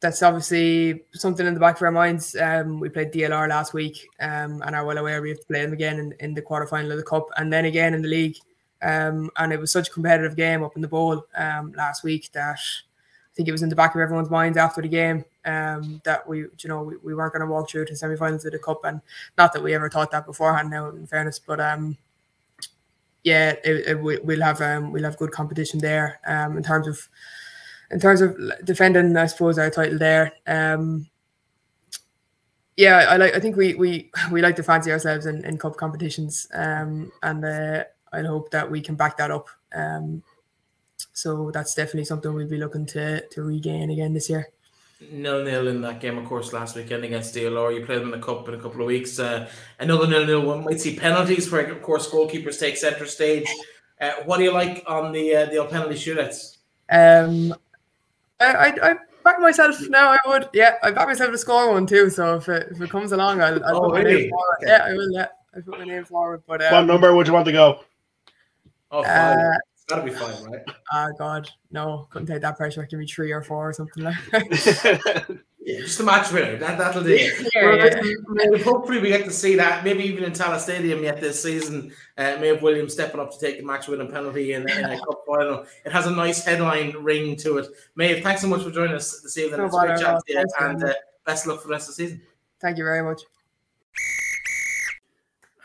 [SPEAKER 3] that's obviously something in the back of our minds. Um, we played DLR last week, um, and are well aware we have to play them again in, in the quarterfinal of the cup, and then again in the league. Um, and it was such a competitive game up in the bowl um, last week that I think it was in the back of everyone's minds after the game um, that we, you know, we, we weren't going to walk through to semi-finals of the cup, and not that we ever thought that beforehand. Now, in fairness, but um, yeah, it, it, we, we'll have we'll have good competition there in terms of in terms of defending, I suppose our title there. Um, yeah, I like. I think we we we like to fancy ourselves in, in cup competitions, um, and uh, I hope that we can back that up. Um, so that's definitely something we'll be looking to to regain again this year.
[SPEAKER 1] Nil nil in that game, of course, last weekend against DLR. You played them in the cup in a couple of weeks. Uh, another nil nil one. Might see penalties where, of course, goalkeepers take centre stage. Uh, what do you like on the uh, the penalty shootouts?
[SPEAKER 3] Um, I, I, I back myself now. I would, yeah, I back myself to score one too. So if it, if it comes along, I'll, I'll
[SPEAKER 1] Oh,
[SPEAKER 3] put my
[SPEAKER 1] really?
[SPEAKER 3] name forward.
[SPEAKER 1] Okay.
[SPEAKER 3] Yeah, I will. Yeah, I put my name forward. But um,
[SPEAKER 2] what number would you want to go?
[SPEAKER 1] Oh, five.
[SPEAKER 3] Uh,
[SPEAKER 1] it's got to be fine, right?
[SPEAKER 3] Ah, God, no, couldn't take that pressure. Give me three or four or something like. that. (laughs) (laughs) (laughs)
[SPEAKER 1] Yeah, just a match winner. That that'll do.
[SPEAKER 3] Yeah, yeah.
[SPEAKER 1] hopefully we get to see that. Maybe even in Tallaght Stadium yet this season. Uh, Maeve Williams stepping up to take the match winning penalty in, in a cup final. It has a nice headline ring to it. Maeve, thanks so much for joining us this evening.
[SPEAKER 3] No
[SPEAKER 1] it's a great chat to you, and uh, best luck for the rest of the season.
[SPEAKER 3] Thank you very much.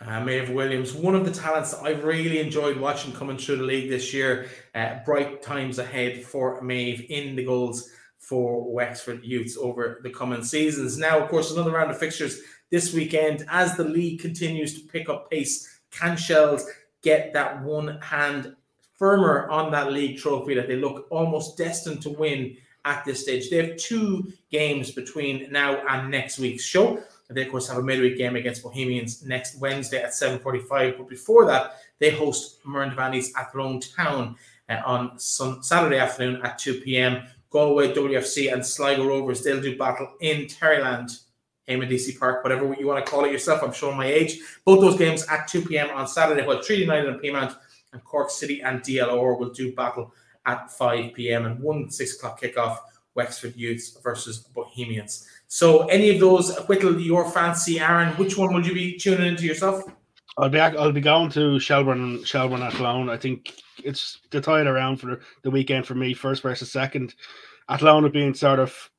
[SPEAKER 1] Uh, Maeve Williams, one of the talents that I've really enjoyed watching coming through the league this year. Uh, bright times ahead for Maeve in the goals for Wexford Youths over the coming seasons. Now, of course, another round of fixtures this weekend as the league continues to pick up pace. Can Shells get that one hand firmer on that league trophy that they look almost destined to win at this stage? They have two games between now and next week's show. They, of course, have a midweek game against Bohemians next Wednesday at 7.45. But before that, they host Muireann Devaney's at Lone Town uh, on Saturday afternoon at 2 p.m. Galway, WFC, and Sligo Rovers, they'll do battle in Terryland, Deacy Park, whatever you want to call it yourself. I'm showing my age. Both those games at 2 p.m. on Saturday, while Treaty United and Peamount and Cork City and DLR will do battle at 5 p.m. and one 6 o'clock kickoff, Wexford Youths versus Bohemians. So, any of those whittle your fancy, Aaron? Which one would you be tuning into yourself?
[SPEAKER 2] I'll be I'll be going to Shelbourne Shelbourne Athlone. I think it's the tide around for the weekend for me, first versus second. Athlone been sort of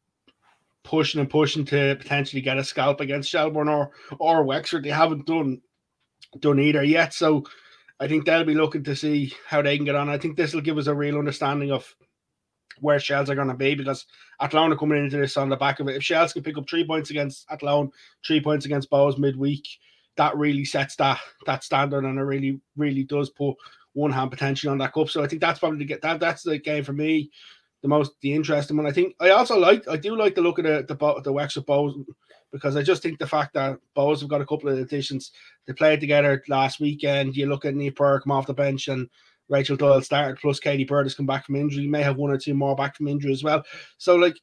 [SPEAKER 2] pushing and pushing to potentially get a scalp against Shelbourne or or Wexford. They haven't done done either yet. So I think they'll be looking to see how they can get on. I think this will give us a real understanding of where Shells are going to be because Athlone are coming into this on the back of it. If Shells can pick up three points against Athlone, three points against Bohs midweek, that really sets that that standard, and it really really does put one hand potentially on that cup. So I think that's probably the get that that's the game for me, the most the interesting one. I think I also like I do like the look of the the the Wexford Bohs because I just think the fact that Bohs have got a couple of additions, they played together last weekend. You look at Niamh Burke come off the bench and Rachel Doyle started, plus Katie Bird has come back from injury. You may have one or two more back from injury as well. So like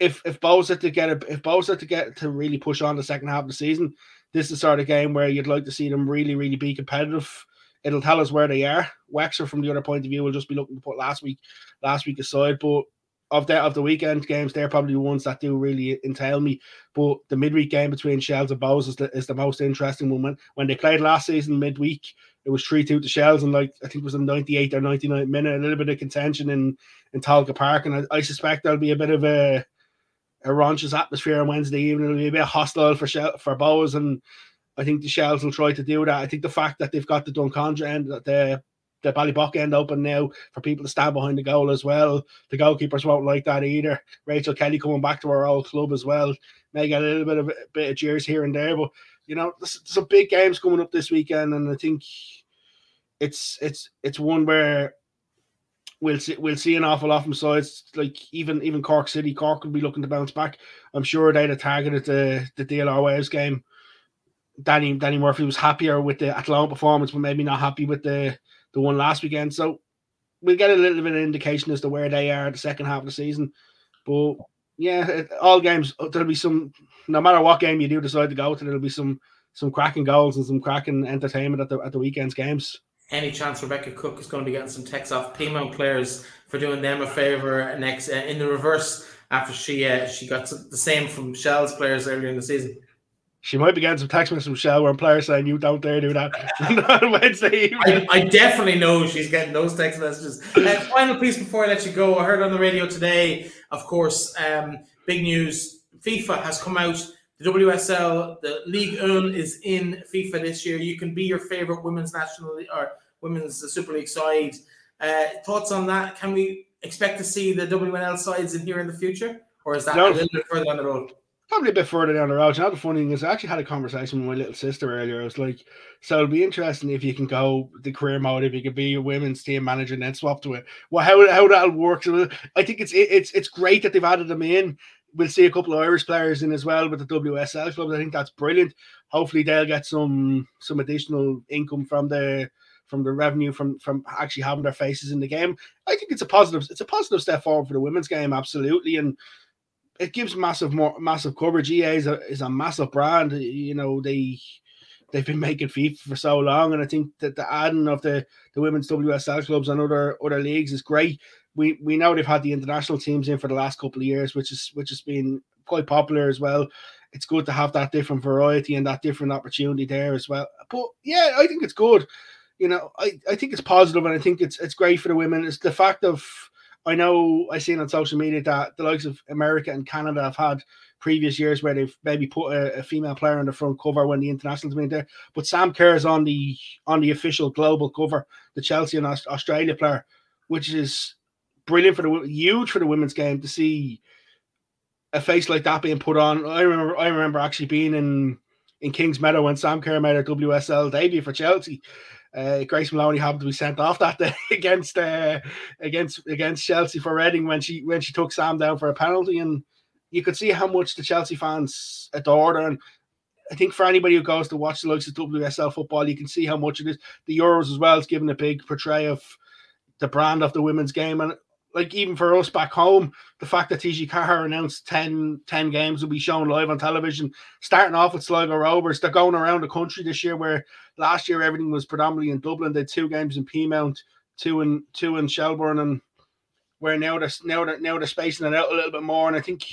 [SPEAKER 2] if if Bohs had to get a, if Bohs had to get to really push on the second half of the season, this is the sort of game where you'd like to see them really, really be competitive. It'll tell us where they are. Wexford, from the other point of view, will just be looking to put last week last week aside. But of the of the weekend games, they're probably the ones that do really entail me. But the midweek game between Shels and Bohs is the, is the most interesting one. When, when they played last season midweek, it was 3 2 to Shels, and like I think it was in 98 or 99 minute, a little bit of contention in, in Tolka Park. And I, I suspect there'll be a bit of a a raunchous atmosphere on Wednesday evening. It'll be a bit hostile for Shell, for Bohs, and I think the Shells will try to do that. I think the fact that they've got the Drumcondra end, the the Ballybough end open now for people to stand behind the goal as well. The goalkeepers won't like that either. Rachel Kelly coming back to her old club as well may get a little bit of a bit of cheers here and there, but you know, there's some big games coming up this weekend, and I think it's it's it's one where we'll see we'll see an awful lot from sides like even even Cork City. Cork will be looking to bounce back. I'm sure they'd have targeted the the DLR Waves game. Danny Danny Murphy was happier with the Athlone performance, but maybe not happy with the the one last weekend. So we'll get a little bit of indication as to where they are the second half of the season. But yeah, all games uh, there'll be some. No matter what game you do decide to go to, there'll be some some cracking goals and some cracking entertainment at the at the weekend's games
[SPEAKER 1] any chance Rebecca Cook is going to be getting some texts off Peamount players for doing them a favor next uh, in the reverse after she uh, she got the same from Shels players earlier in the season.
[SPEAKER 2] She might be getting some text messages from Shell where players saying you don't dare do that (laughs) on Wednesday
[SPEAKER 1] I, I, definitely know she's getting those text messages. Uh, final piece before I let you go. I heard on the radio today, of course, um, big news. FIFA has come out. The WSL, the League One is in FIFA this year. You can be your favorite women's national or women's Super League side. Uh, thoughts on that? Can we expect to see the WNL sides in here in the future, or is that no, a little bit further down the road?
[SPEAKER 2] Probably a bit further down the road. The funny thing is, I actually had a conversation with my little sister earlier. I was like, so it'll be interesting if you can go the career mode, if you could be a women's team manager and then swap to it. Well, how, how that'll work. I think it's it's it's great that they've added them in. We'll see a couple of Irish players in as well with the WSL club. I think that's brilliant. Hopefully, they'll get some some additional income from the from the revenue from from actually having their faces in the game. I think it's a positive. It's a positive step forward for the women's game, absolutely, and it gives massive more massive coverage. EA is a is a massive brand. You know they they've been making FIFA for so long, and I think that the adding of the the women's WSL clubs and other other leagues is great. We we know they've had the international teams in for the last couple of years, which is which has been quite popular as well. It's good to have that different variety and that different opportunity there as well. But yeah, I think it's good you know, I, I think it's positive and I think it's it's great for the women. It's the fact of I know I seen on social media that the likes of America and Canada have had previous years where they've maybe put a, a female player on the front cover when the internationals been there. But Sam Kerr is on the on the official global cover, the Chelsea and Australia player, which is brilliant for the huge for the women's game to see a face like that being put on. I remember I remember actually being in in Kings Meadow when Sam Kerr made a WSL debut for Chelsea uh, Grace Moloney happened to be sent off that day (laughs) against uh, against against Chelsea for Reading when she when she took Sam down for a penalty, and you could see how much the Chelsea fans adored her. And I think for anybody who goes to watch the likes of WSL football, you can see how much it is. The Euros as well is giving a big portray of the brand of the women's game, and like even for us back home, the fact that TG4 announced 10, 10 games will be shown live on television, starting off with Sligo Rovers. They're going around the country this year where last year everything was predominantly in Dublin. They had two games in Peamount, two in two in Shelbourne, and where now they're now they're now they're spacing it out a little bit more. And I think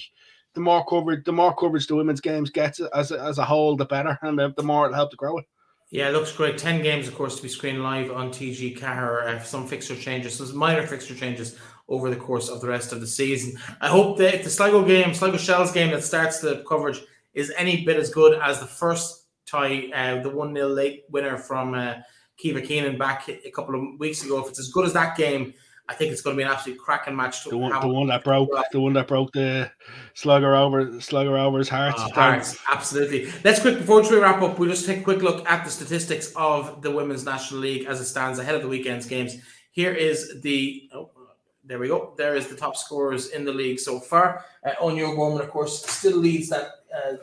[SPEAKER 2] the more coverage the more coverage the women's games gets as a, as a whole, the better, and the, the more it'll help to grow it.
[SPEAKER 1] Yeah, it looks great. 10 games, of course, to be screened live on TG4. Uh, some fixture changes, some minor fixture changes over the course of the rest of the season. I hope that if the Sligo game, Sligo Shels game that starts the coverage is any bit as good as the first tie, uh, the 1 0 late winner from uh, Keeva Keenan back a couple of weeks ago. If it's as good as that game, I think it's going to be an absolute cracking match.
[SPEAKER 2] The one, the one that broke, the one that broke the slugger over, Sligo Rovers' heart.
[SPEAKER 1] Oh, hearts, absolutely. Let's quick before we wrap up. We'll just take a quick look at the statistics of the Women's National League as it stands ahead of the weekend's games. Here is the. Oh, there we go. There is the top scorers in the league so far. Uh, Áine O'Gorman, of course, still leads that uh,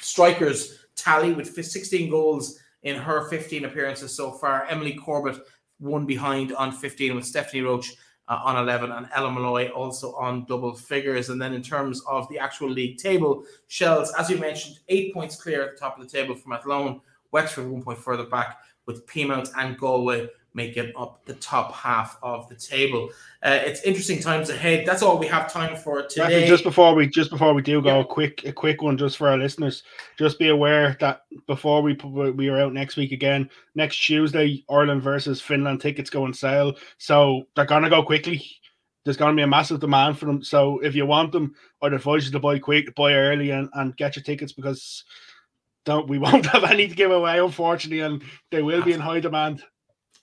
[SPEAKER 1] strikers tally with 16 goals in her 15 appearances so far. Emily Corbett one behind on 15 with Stephanie Roche uh, on 11 and Ella Malloy also on double figures. And then in terms of the actual league table, Shells, as you mentioned, eight points clear at the top of the table from Athlone, Wexford one point further back with Peamount and Galway making up the top half of the table. Uh, it's interesting times ahead. That's all we have time for today.
[SPEAKER 2] Just before we just before we do go, yeah. a quick a quick one just for our listeners. Just be aware that before we we are out next week again, next Tuesday, Ireland versus Finland tickets go on sale, so they're gonna go quickly. There's gonna be a massive demand for them. So if you want them, I'd advise you to buy quick, buy early, and, and get your tickets because don't we (laughs) won't have any to give away, unfortunately, and they will be in high demand.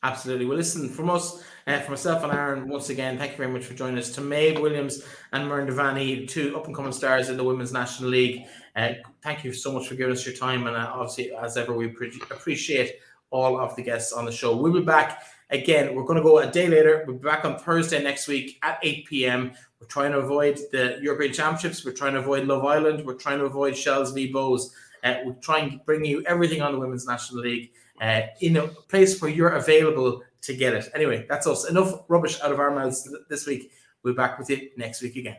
[SPEAKER 1] Absolutely. Well, listen, from us, uh, for myself and Aaron, once again, thank you very much for joining us. To Maeve Williams and Muireann Devaney, two up and coming stars in the Women's National League. Uh, thank you so much for giving us your time. And uh, obviously, as ever, we pre- appreciate all of the guests on the show. We'll be back again. We're going to go a day later. We'll be back on Thursday next week at 8 p.m. We're trying to avoid the European Championships. We're trying to avoid Love Island. We're trying to avoid Shells v Bohs. Uh, we'll try and bring you everything on the Women's National League uh, in a place where you're available to get it. Anyway, that's us. Enough rubbish out of our mouths this week. We'll be back with you next week again.